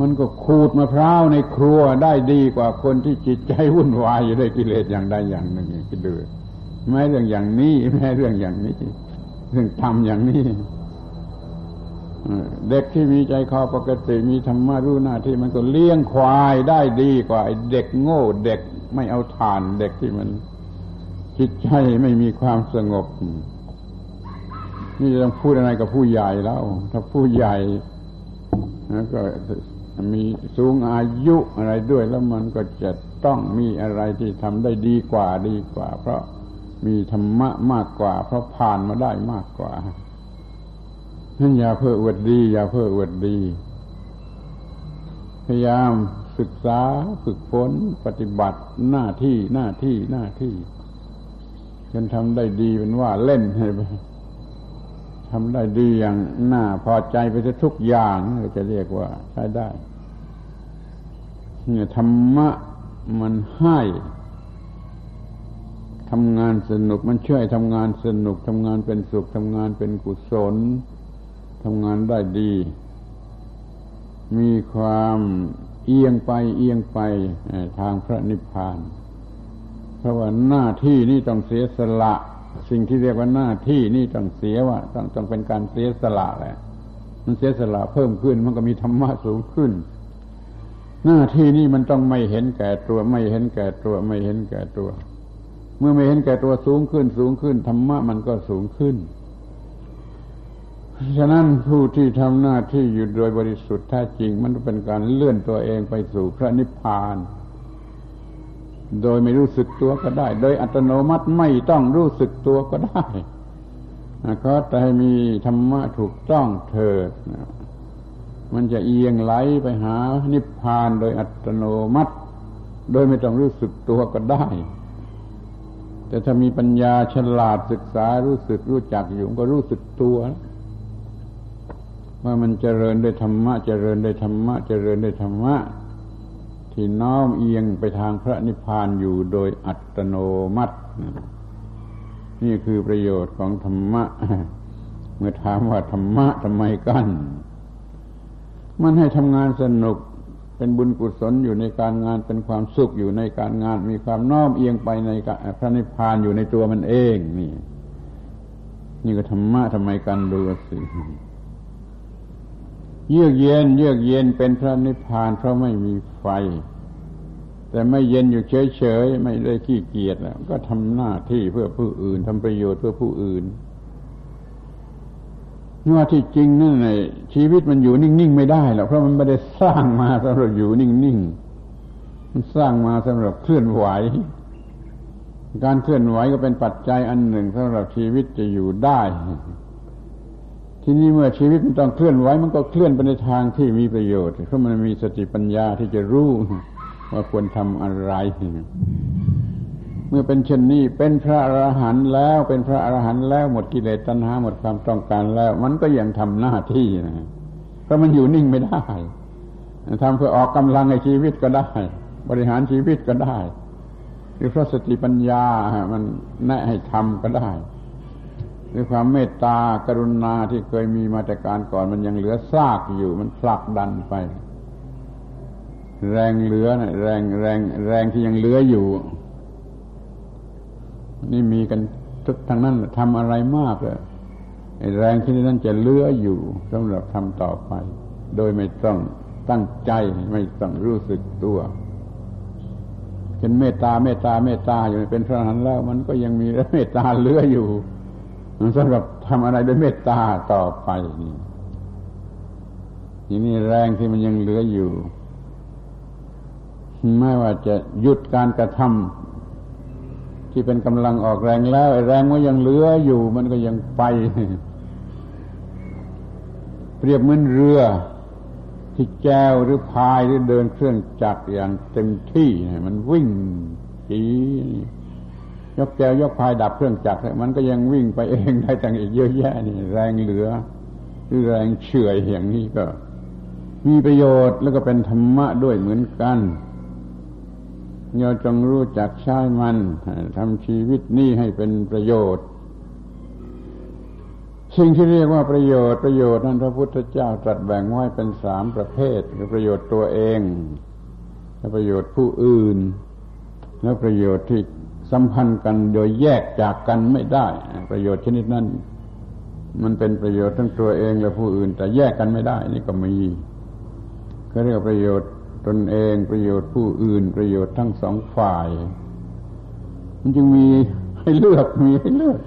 มันก็ขูดมะพร้าวในครัวได้ดีกว่าคนที่จิตใจวุ่นวายอยู่ด้วยกิเลสอย่างใดอย่างหนึ่งคิดดูแม้เรื่องอย่างนี้แม้เรื่องอย่างนี้เรื่องทำอย่างนี้เด็กที่มีใจคอปกติมีธรรมะรู้หน้าที่มันก็เลี้ยงควายได้ดีกว่าเด็กโง่เด็กไม่เอาทานเด็กที่มัน จิตใจไม่มีความสงบ นี่จะต้องพูดอะไรกับผู้ใหญ่แล้ว ถ้าผู้ใหญ่ก็มีสูงอายุอะไรด้วยแล้วมันก็จะต้องมีอะไรที่ทำได้ดีกว่าดีกว่า เพราะมีธรรมะมากกว่า เพราะผ่านมาได้มากกว่านั่นอย่าเพื่ออวดดี อย่าเพื่ออวดดี พยายามศึกษาฝึกฝนปฏิบัติหน้าที่หน้าที่หน้าที่ จนทำได้ดีเป็นว่าเล่นให้ไปทำได้ดีอย่างน่าพอใจไปทุกอย่างเราจะเรียกว่าใช้ได้เนี่ยธรรมะมันให้ทำงานสนุกมันช่วยทำงานสนุกทำงานเป็นสุขทำงานเป็นกุศลทำงานได้ดี มีความเอียงไปเอียงไปทางพระนิพพาน เพราะว่าหน้าที่นี่ต้องเสียสละ สิ่งที่เรียกว่าหน้าที่นี่ต้องเสียว่าต้องต้องเป็นการเสียสละแหละมันเสียสละเพิ่มขึ้นมันก็มีธรรมะสูงขึ้น หน้าที่นี่มันต้องไม่เห็นแก่ตัว ไม่เห็นแก่ตัว ไม่เห็นแก่ตัว เมื่อไม่เห็นแก่ตัวสูงขึ้น สูงขึ้นธรรมะมันก็สูงขึ้นฉะนั้นผู้ที่ทำหน้าที่อยู่โดยบริสุทธิ์แท้จริง มันเป็นการเลื่อนตัวเองไปสู่พระนิพพาน โดยไม่รู้สึกตัวก็ได้ โดยอัตโนมัติไม่ต้องรู้สึกตัวก็ได้ก็แต่มีธรรมะถูกต้องเถิดมันจะเอียงไหลไปหา นิพพานโดยอัตโนมัติ โดยไม่ต้องรู้สึกตัวก็ได้ แต่ถ้ามีปัญญาฉลาดศึกษารู้สึกรู้จักอยู่ก็รู้สึกตัวว่ามันเจริญด้วยธรรมะเจริญด้วยธรรมะเจริญด้วยธรรมะ ที่น้อมเอียงไปทางพระนิพพานอยู่โดยอัตโนมัติ นี่คือประโยชน์ของธรรมะ เมื่อถามว่าธรรมะทำไมกันมันให้ทำงานสนุกเป็นบุญกุศลอยู่ในการงานเป็นความสุขอยู่ในการงาน มีความน้อมเอียงไปในพระนิพพานอยู่ในตัวมันเอง นี่ นี่ก็ธรรมะทำไมกันดูสิ เยือกเย็น เยือกเย็นเป็นพระนิพพานเพราะไม่มีไฟ แต่ไม่เย็นอยู่เฉยๆ ไม่ได้ขี้เกียจก็ทำหน้าที่เพื่อผู้อื่นทำประโยชน์เพื่อผู้อื่นว่าที่จริงนั่นไงชีวิตมันอยู่นิ่งๆไม่ได้หรอกเพราะมันไม่ได้สร้างมาสำหรับอยู่นิ่งๆมันสร้างมาสำหรับเคลื่อนไหว การเคลื่อนไหวก็เป็นปัจจัยอันหนึ่งสำหรับชีวิตจะอยู่ได้ ทีนี้เมื่อชีวิตมันต้องเคลื่อนไหวมันก็เคลื่อนไปในทางที่มีประโยชน์เพราะมันมีสติปัญญาที่จะรู้ว่าควรทำอะไร เมื่อเป็นเช่นนี้เป็นพระอรหันต์แล้วเป็นพระอรหันต์แล้วหมดกิเลสตัณหาหมดความต้องการแล้ว มันก็ยังทำหน้าที่นะเพราะมันอยู่นิ่งไม่ได้ทำเพื่อออกกำลังในชีวิตก็ได้ บริหารชีวิตก็ได้หรือพราะสติปัญญา มันแนะให้ทำก็ได้ ด้วยความเมตตากรุณาที่เคยมีมาแต่การก่อนมันยังเหลือซากอยู่ มันผลักดันไป แรงเหลือนะแรงแรงแรงที่ยังเหลืออยู่ นี่มีกันทุกทางนั้นทำอะไรมากเลยแรงที่นั่นจะเหลืออยู่สำหรับทำต่อไป โดยไม่ต้องตั้งใจไม่ต้องรู้สึกตัวเป็นเมตตาเมตตาเมตตาอยู่เป็นพระอรหันต์แล้ว มันก็ยังมีเมตตาเหลืออยู่ สำหรับทำอะไรด้วยเมตตาต่อไปนี่ทีนี้แรงที่มันยังเหลืออยู่ ไม่ว่าจะหยุดการกระทำที่เป็นกำลังออกแรงแล้วแรงมันยังเหลืออยู่ มันก็ยังไป เปรียบเหมือนเรือ ที่แจวหรือพายหรือเดินเครื่องจักรอย่างเต็มที่มันวิ่งจี ยกแก้วยกพายดับเครื่องจักรมันก็ยังวิ่งไปเองได้ตั้งอีกเยอะแยะนี่ แรงเหลือหรือแรงเฉื่อยอย่างนี้ก็ มีประโยชน์แล้วก็เป็นธรรมะด้วยเหมือนกันเราจงรู้จักใช้มันทำชีวิตนี้ให้เป็นประโยชน์สิ่งที่เรียกว่าประโยชน์ประโยชน์นั้นพระพุทธเจ้าตรัสแบ่งไว้เป็นสามประเภทคือประโยชน์ตัวเองและประโยชน์ผู้อื่น และประโยชน์ที่ สัมพันธ์กันโดยแยกจากกันไม่ได้ ประโยชน์ชนิดนั้นมันเป็นประโยชน์ทั้งตัวเองและผู้อื่น แต่แยกกันไม่ได้ นี่ก็มีเขาเรียกประโยชน์ตนเองประโยชน์ผู้อื่น ประโยชน์ทั้งสองฝ่าย มันจึงมีให้เลือกมีให้เลือก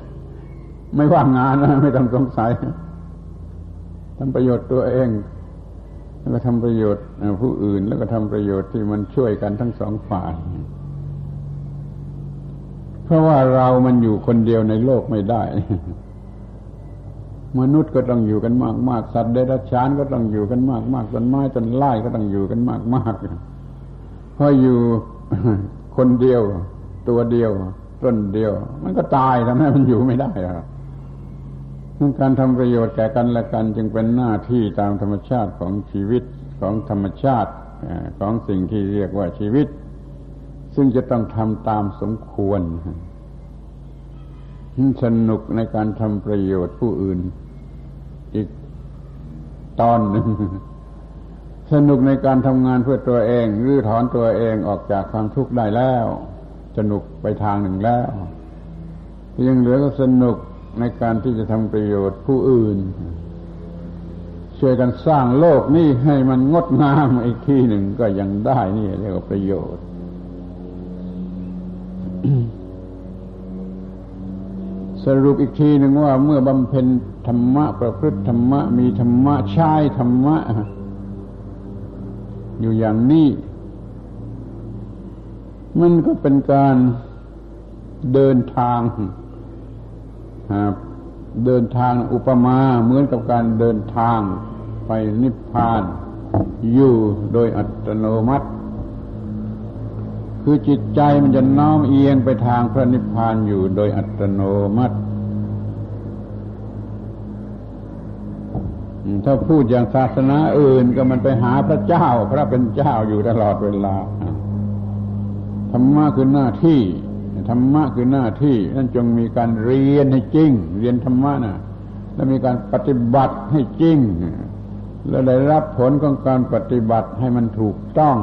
ไม่ว่างงานนะไม่ต้องสงสัยทำประโยชน์ตัวเอง แล้วก็ทำประโยชน์ผู้อื่น แล้วก็ทำประโยชน์ที่มันช่วยกันทั้งสองฝ่าย เพราะว่าเรามันอยู่คนเดียวในโลกไม่ได้ มนุษย์ก็ต้องอยู่กันมากมากสัตว์เดรัจฉานก็ต้องอยู่กันมากมากต้นไม้ต้นไม้ก็ต้องอยู่กันมากมากเพราะอยู่คนเดียว ตัวเดียว ต้นเดียว มันก็ตายทำให้มันอยู่ไม่ได้อะการทำประโยชน์แก่กันและกันจึงเป็นหน้าที่ตามธรรมชาติของชีวิตของธรรมชาติของสิ่งที่เรียกว่าชีวิต ซึ่งจะต้องทำตามสมควร สนุกในการทำประโยชน์ผู้อื่น อีกตอนหนึ่งสนุกในการทำงานเพื่อตัวเอง หรือถอนตัวเองออกจากความทุกข์ได้แล้ว สนุกไปทางหนึ่งแล้วยังเหลือก็สนุกในการที่จะทำประโยชน์ผู้อื่น ช่วยกันสร้างโลกนี้ให้มันงดงามอีกที่หนึ่งก็ยังได้นี่เรียกว่าประโยชน์ สรุปอีกทีหนึ่งว่าเมื่อบำเพ็ญธรรมะประพฤติธรรมะ มีธรรมะใช้ธรรมะ อยู่อย่างนี้ มันก็เป็นการเดินทางเดินทางอุปมาเหมือนกับการเดินทางไปนิพพาน อยู่โดยอัตโนมัติ คือจิตใจมันจะน้อมเอียงไปทางพระนิพพานอยู่โดยอัตโนมัติ ถ้าพูดอย่างศาสนาอื่นก็มันไปหาพระเจ้า พระเป็นเจ้าอยู่ตลอดเวลา ธรรมะคือหน้าที่ ธรรมะคือหน้าที่ นั่นจงมีการเรียนให้จริง เรียนธรรมะนะแล้วมีการปฏิบัติให้จริง แล้วได้รับผลของการปฏิบัติให้มันถูกต้อง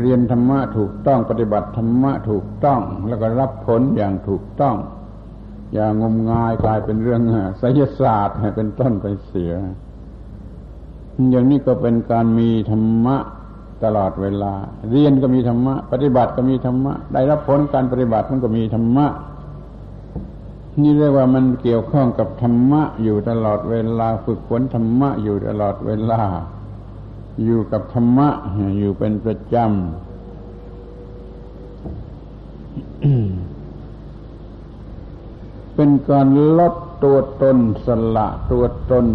เรียนธรรมะถูกต้องปฏิบัติธรรมะถูกต้อง แล้วก็รับผลอย่างถูกต้อง อย่างงมงายกลายเป็นเรื่องไสยศาสตร์เป็นต้นไปเสีย อย่างนี้ก็เป็นการมีธรรมะตลอดเวลา เรียนก็มีธรรมะ ปฏิบัติก็มีธรรมะ ได้รับผลการปฏิบัติมันก็มีธรรมะนี่เรียกว่ามันเกี่ยวข้องกับธรรมะอยู่ตลอดเวลา ฝึกฝนธรรมะอยู่ตลอดเวลา อยู่กับธรรมะ อยู่เป็นประจำ เป็นการลดตัวตนสละตัวตน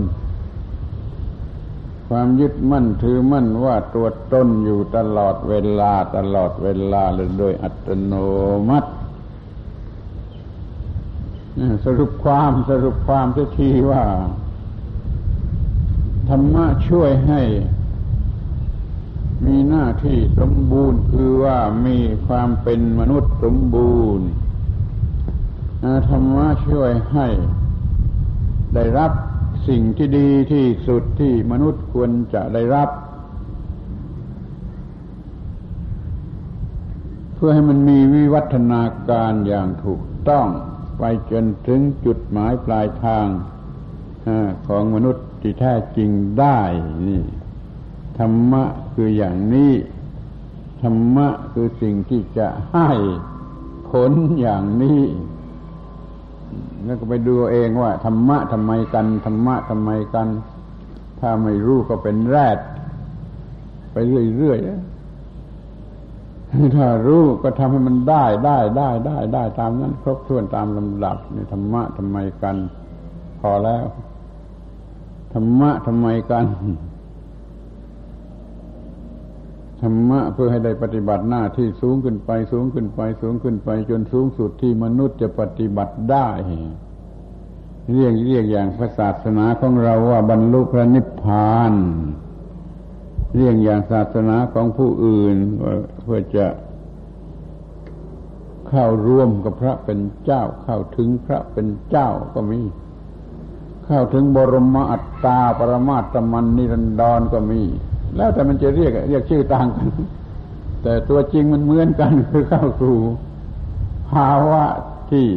ความยึดมั่นถือมั่นว่าตัวตนอยู่ตลอดเวลาตลอดเวลาเลยโดยอัตโนมัติสรุปความสรุปความทีว่า ธรรมะช่วยให้ มีหน้าที่สมบูรณ์คือว่ามีความเป็นมนุษย์สมบูรณ์ธรรมะช่วยให้ ได้รับสิ่งที่ดีที่สุดที่มนุษย์ควรจะได้รับ เพื่อให้มันมีวิวัฒนาการอย่างถูกต้องไปจนถึงจุดหมายปลายทางของมนุษย์ที่แท้จริงได้นี่ ธรรมะคืออย่างนี้ ธรรมะคือสิ่งที่จะให้ผลอย่างนี้ แล้วก็ไปดูเองว่า ธรรมะทำไมกัน ธรรมะทำไมกัน ถ้าไม่รู้ก็เป็นแรด ไปเรื่อยๆถ้ารู้ก็ทำให้มันได้ได้ได้ได้ได้ตามนั้น ครบถ้วนตามลำดับในธรรมะทำไมกัน พอแล้ว ธรรมะทำไมกัน ธรรมะเพื่อให้ได้ปฏิบัติหน้าที่สูงขึ้นไปสูงขึ้นไปสูงขึ้นไป จนสูงสุดที่มนุษย์จะปฏิบัติได้ เรียกเรียกอย่างพระศาสนาของเราว่าบรรลุพระนิพพาน เรียกอย่างศาสนาของผู้อื่นเพื่อจะเข้าร่วมกับพระเป็นเจ้า เข้าถึงพระเป็นเจ้าก็มี เข้าถึงบรมอัตตาปรมาตมันนิรันดรก็มี แล้วแต่มันจะเรียกเรียกชื่อต่างกัน แต่ตัวจริงมันเหมือนกันคือเข้าสู่ภาวะที่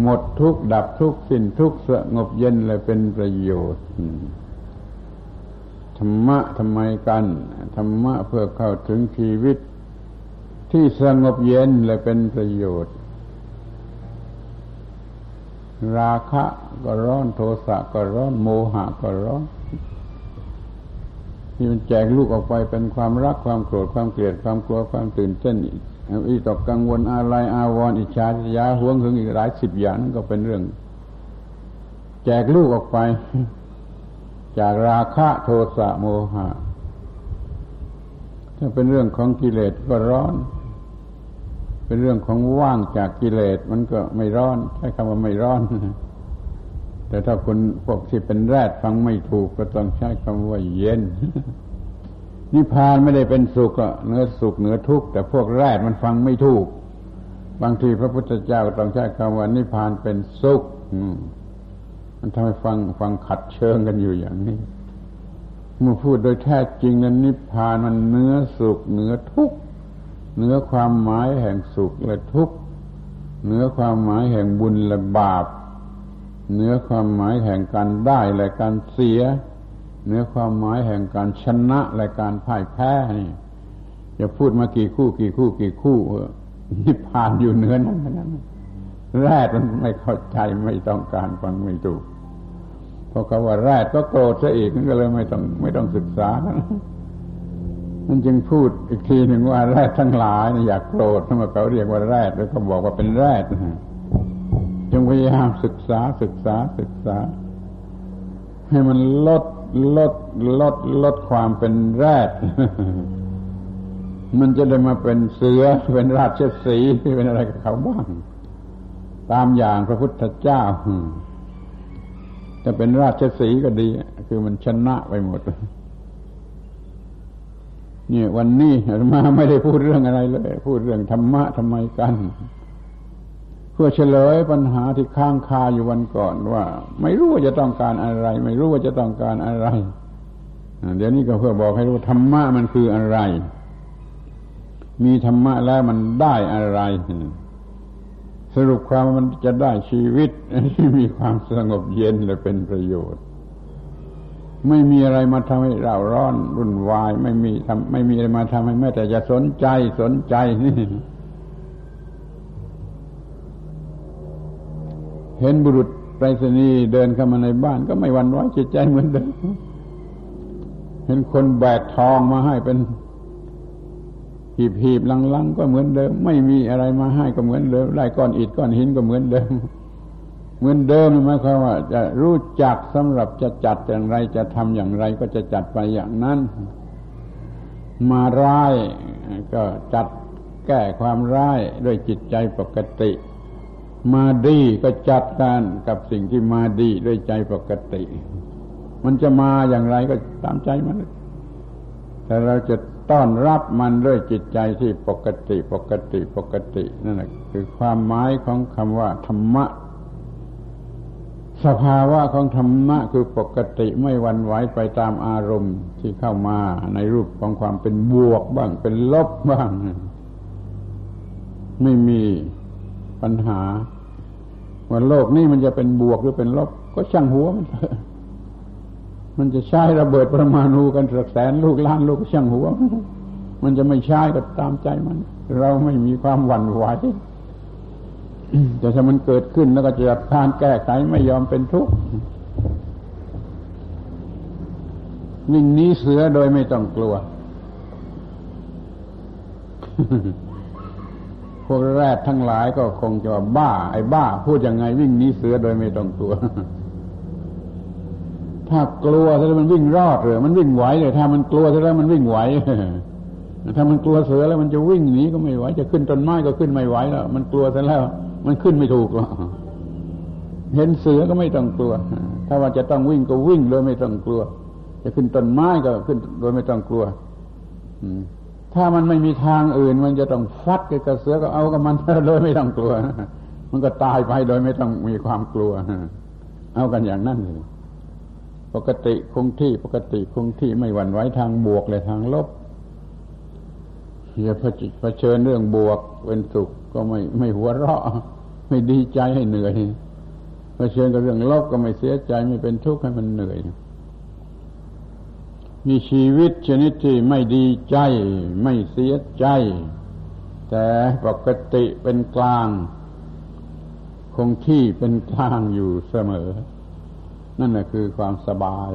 หมดทุกข์ดับทุกข์สิ้นทุกข์สงบเย็นเลยเป็นประโยชน์ธรรมะทำไมกันธรรมะเพื่อเข้าถึงชีวิต ที่สงบเย็นเลยเป็นประโยชน์ ราคะก็ร้อนโทสะก็ร้อนโมหะก็ร้อน ที่มันแจกลูกออกไปเป็นความรักความโกรธความเกลียดความกลัวความตื่นเต้นอีตกกังวลอะไรอาวรอิจฉาทิยาห่วงหึงอีกหลายสิบอย่างนั่นก็เป็นเรื่อง แจกลูกออกไป จากราคะโทสะโมหะ ถ้าเป็นเรื่องของกิเลสก็ร้อน เป็นเรื่องของว่างจากกิเลสมันก็ไม่ร้อน ใช้คำว่าไม่ร้อน แต่ถ้าคนพวกที่เป็นแรดฟังไม่ถูกก็ต้องใช้คำว่าเย็นนิพพานไม่ได้เป็นสุขเนื้อสุขเนื้อทุกข์แต่พวกแรดมันฟังไม่ถูก บางทีพระพุทธเจ้าต้องใช้คำว่านิพพานเป็นสุขมันทำให้ฟังฟังขัดเชิงกันอยู่อย่างนี้เมื่อพูดโดยแท้จริงนั้นนิพพานมันเนื้อสุขเนื้อทุกข์เนื้อความหมายแห่งสุขและทุกข์เนื้อความหมายแห่งบุญและบาป เนื้อความหมายแห่งการได้และการเสีย เนื้อความหมายแห่งการชนะและการพ่ายแพ้นี่จะพูดมากี่คู่กี่คู่กี่คู่นิพพานอยู่เนื้อนั้นนั้นแรดมันไม่เข้าใจไม่ต้องการฟังไม่ถูกเพราะเขาว่าแรดก็โกรธซะอีกนั่นก็เลยไม่ต้องไม่ต้องศึกษานั่นจึงพูดอีกทีหนึ่งว่าแรดทั้งหลายอยากโกรธทำไมเขาเรียกว่าแรดแล้วเขาบอกว่าเป็นแรดนะ จงพยายามศึกษาศึกษาศึกษา ให้มันลดลดลดลดความเป็นแรด มันจะได้มาเป็นเสือเป็นราชสีเป็นอะไรกับเขาบ้าง ตามอย่างพระพุทธเจ้าจะเป็นราชสีก็ดี คือมันชนะไปหมดนี่วันนี้มาไม่ได้พูดเรื่องอะไรเลย พูดเรื่องธรรมะทำไมกัน พื่อเฉลยปัญหาที่ค้างคาอยู่วันก่อนว่า ไม่รู้ว่าจะต้องการอะไร ไม่รู้ว่าจะต้องการอะไรเดี๋ยวนี้ก็เพื่อบอกให้รู้ธรรมะมันคืออะไร มีธรรมะแล้วมันได้อะไร สรุปความมันจะได้ชีวิตที่มีความสงบเย็นและเป็นประโยชน์ ไม่มีอะไรมาทำให้เราร้อน รุ่นวาย ไม่มีทำไม่มีอะไรมาทำให้แม้แต่จะสนใจสนใจนี่ เห็นบุรุษไปรษณีย์เดินเข้ามาในบ้านก็ไม่หวั่นไหวจิตใจเหมือนเดิมเห็นคนแบกทองมาให้เป็นหีบหีบลังๆ ก็เหมือนเดิม ไม่มีอะไรมาให้ก็เหมือนเดิมได้ก้อนอิฐก้อนหินก็เหมือนเดิม เหมือนเดิมหมายความว่า จะรู้จักสำหรับจะจัดอย่างไรจะทำอย่างไรก็จะจัดไปอย่างนั้น มาร้ายก็จัดแก้ความร้ายด้วยจิตใจปกติ มาดีก็จัดการกับสิ่งที่มาดีด้วยใจปกติ มันจะมาอย่างไรก็ตามใจมัน แต่เราจะต้อนรับมันด้วยจิตใจที่ปกติปกติปกตินั่นแหละคือความหมายของคำว่าธรรมะ สภาวะของธรรมะคือปกติไม่วันไหวไปตามอารมณ์ที่เข้ามาในรูปของความเป็นบวกบ้างเป็นลบบ้าง ไม่มี ปัญหาว่าโลกนี้มันจะเป็นบวกหรือเป็นลบ ก็ช่างหัวมันมันจะใช้ระเบิดประมาณูกันสักแสนลูกล้านลูกช่างหัว มันจะไม่ใช้ก็ตามใจมัน เราไม่มีความหวั่นไหวแต่ถ้ามันเกิดขึ้นแล้วก็จะจัดการแก้ไขไม่ยอมเป็นทุกข์วิ่งนี้เสือโดยไม่ต้องกลัว วกแรกทั้งหลายก็คงจะบ้า ไอ้บ้า พูดยังไงวิ่งหนีเสือโดยไม่ต้องกลัว ถ้ากลัวแล้วมันวิ่งรอดเลยมันวิ่งไหวเลยถ้ามันกลัวแล้วมันวิ่งไหวถ้ามันกลัวเสือแล้วมันจะวิ่งหนีก็ไม่ไหวจะขึ้นต้นไม้ก็ขึ้นไม่ไหวแล้วมันกลัวซะแล้ว มันขึ้นไม่ถูกหรอกเห็นเสือก็ไม่ต้องกลัว ถ้าว่าจะต้องวิ่งก็วิ่งโดยไม่ต้องกลัว จะขึ้นต้นไม้ก็ขึ้นโดยไม่ต้องกลัว ถ้ามันไม่มีทางอื่น มันจะต้องฟัดกับเสือก็เอากับมันโดยไม่ต้องกลัว มันก็ตายไปโดยไม่ต้องมีความกลัว เอากันอย่างนั้นเลยปกติคงที่ปกติคงที่ไม่หวั่นไหวทางบวกเลยทางลบอย่าเผชิญเรื่องบวกเป็นสุขก็ไม่ไม่หัวเราะ ไม่ดีใจให้เหนื่อยเผชิญกับเรื่องลบก็ไม่เสียใจไม่เป็นทุกข์ให้มันเหนื่อย มีชีวิตชนิดที่ไม่ดีใจ ไม่เสียใจ แต่ปกติเป็นกลาง คงที่เป็นกลางอยู่เสมอ นั่นแหละคือความสบาย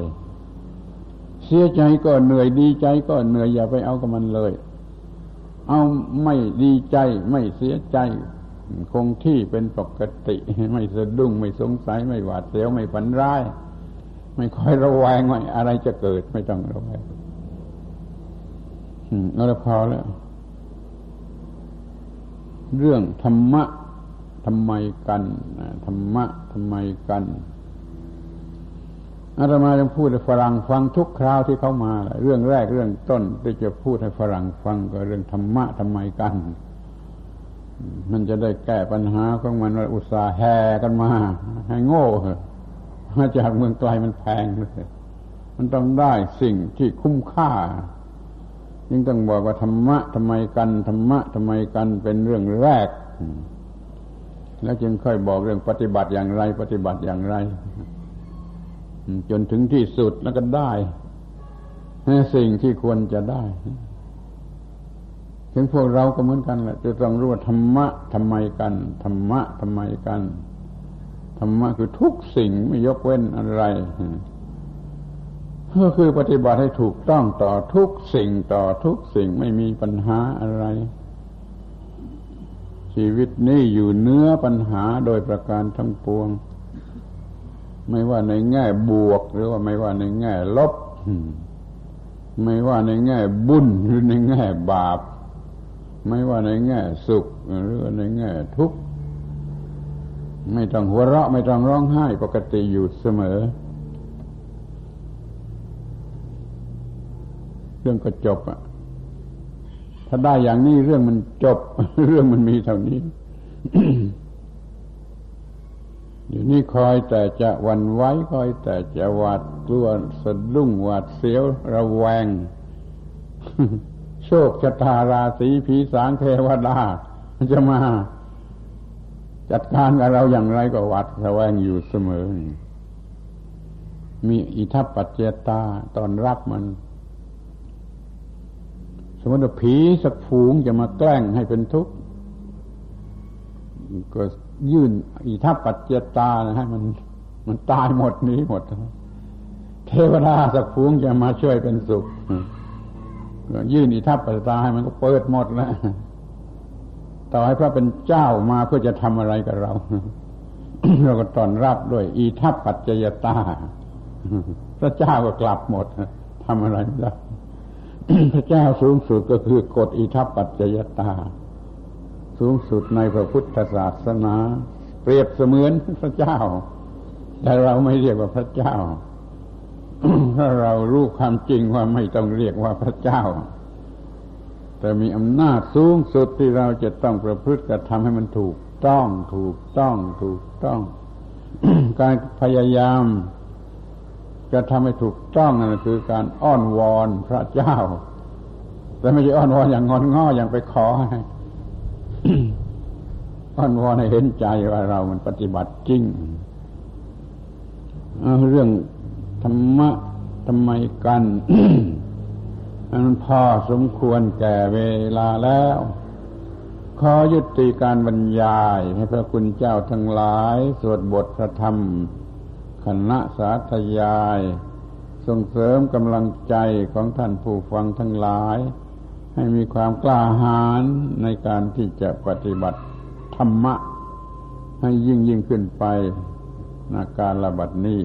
เสียใจก็เหนื่อยดีใจก็เหนื่อยอย่าไปเอากับมันเลย เอาไม่ดีใจไม่เสียใจ คงที่เป็นปกติ ไม่สะดุ้งไม่สงสัยไม่หวาดเสียวไม่ฝันร้าย ไม่ค่อยระแวงว่าอะไรจะเกิดไม่ต้องระแวงเอาละพอแล้ว เรื่องธรรมะทำไมกันธรรมะทำไมกันอาตมาจะพูดให้ฝรั่งฟังทุกคราวที่เขามา เรื่องแรกเรื่องต้นที่จะพูดให้ฝรั่งฟังก็เรื่องธรรมะทำไมกัน มันจะได้แก้ปัญหาของมันว่าอุตส่าห์แห่กันมา ให้โง่ มาจากเมืองไกลมันแพงเลย มันต้องได้สิ่งที่คุ้มค่า ยิ่งต้องบอกว่าธรรมะทำไมกันธรรมะทำไมกันเป็นเรื่องแรก แล้วจึงค่อยบอกเรื่องปฏิบัติอย่างไร ปฏิบัติอย่างไร จนถึงที่สุดแล้วก็ได้สิ่งที่ควรจะได้ ถึงพวกเราก็เหมือนกันแหละจะต้องรู้ว่าธรรมะทำไมกันธรรมะทำไมกัน ธรรมะคือทุกสิ่งไม่ยกเว้นอะไรก็คือปฏิบัติให้ถูกต้องต่อทุกสิ่งต่อทุกสิ่งไม่มีปัญหาอะไร ชีวิตนี้อยู่เนื้อปัญหาโดยประการทั้งปวง ไม่ว่าในแง่บวก หรือว่าไม่ว่าในแง่ลบ ไม่ว่าในแง่บุญหรือในแง่บาป ไม่ว่าในแง่สุขหรือในแง่ทุกข์ ไม่ต้องหัวเราะไม่ต้องร้องไห้ปกติอยู่เสมอ เรื่องก็จบอะถ้าได้อย่างนี้เรื่องมันจบ เรื่องมันมีเท่านี้อยู่นี่คอยแต่จะวันไว้คอยแต่จะหวาดกลัวสะดุ้งหวาดเสียวระแวง โชคชะตาราศีผีสางเทวดาจะมา จัดการกับเราอย่างไรก็หวาดระแวงอยู่เสมอ มีอิทัปปัจเจตาตอนรับมัน สมมติว่าผีสักฝูงจะมาแกล้งให้เป็นทุกข์ก็ยื่นอิทัปปัจเจตาให้มัน มันตายหมดนี้หมด เทวดาสักฟูงจะมาช่วยเป็นสุข ก็ยื่นอิทัปปัจเจตาให้มันก็เปิดหมดแล้ว ต่อให้พระเป็นเจ้ามาเพื่อจะทำอะไรกับเรา เราก็ตอนรับด้วย อีทัปปัจจยตา พระเจ้าก็กลับหมดทำอะไรไม่ได้พระเจ้าสูงสุดก็คือกฎอิทัปปัจจยตา สูงสุดในพระพุทธศาสนา เปรียบเสมือนพระเจ้า แต่เราไม่เรียกว่าพระเจ้าถ้าเรารู้ความจริงว่าไม่ต้องเรียกว่าพระเจ้า แต่มีอำนาจสูงสุดที่เราจะต้องประพฤติกระทำให้มันถูกต้องถูกต้องถูกต้อง การพยายามจะทำให้ถูกต้องนั่นคือการอ้อนวอนพระเจ้า แต่ไม่ใช่อ้อนวอนอย่างงอนง้ออย่างไปขออ้อนวอนให้เห็นใจว่าเรามันปฏิบัติจริงเรื่องธรรมะทำไมกัน อันพอสมควรแก่เวลาแล้ว ขอยุติการบรรยายให้พระคุณเจ้าทั้งหลาย สวดบทพระธรรม คณะสาธยาย ส่งเสริมกำลังใจของท่านผู้ฟังทั้งหลาย ให้มีความกล้าหาญในการที่จะปฏิบัติธรรมะ ให้ยิ่งยิ่งขึ้นไปนาการระบัดนี้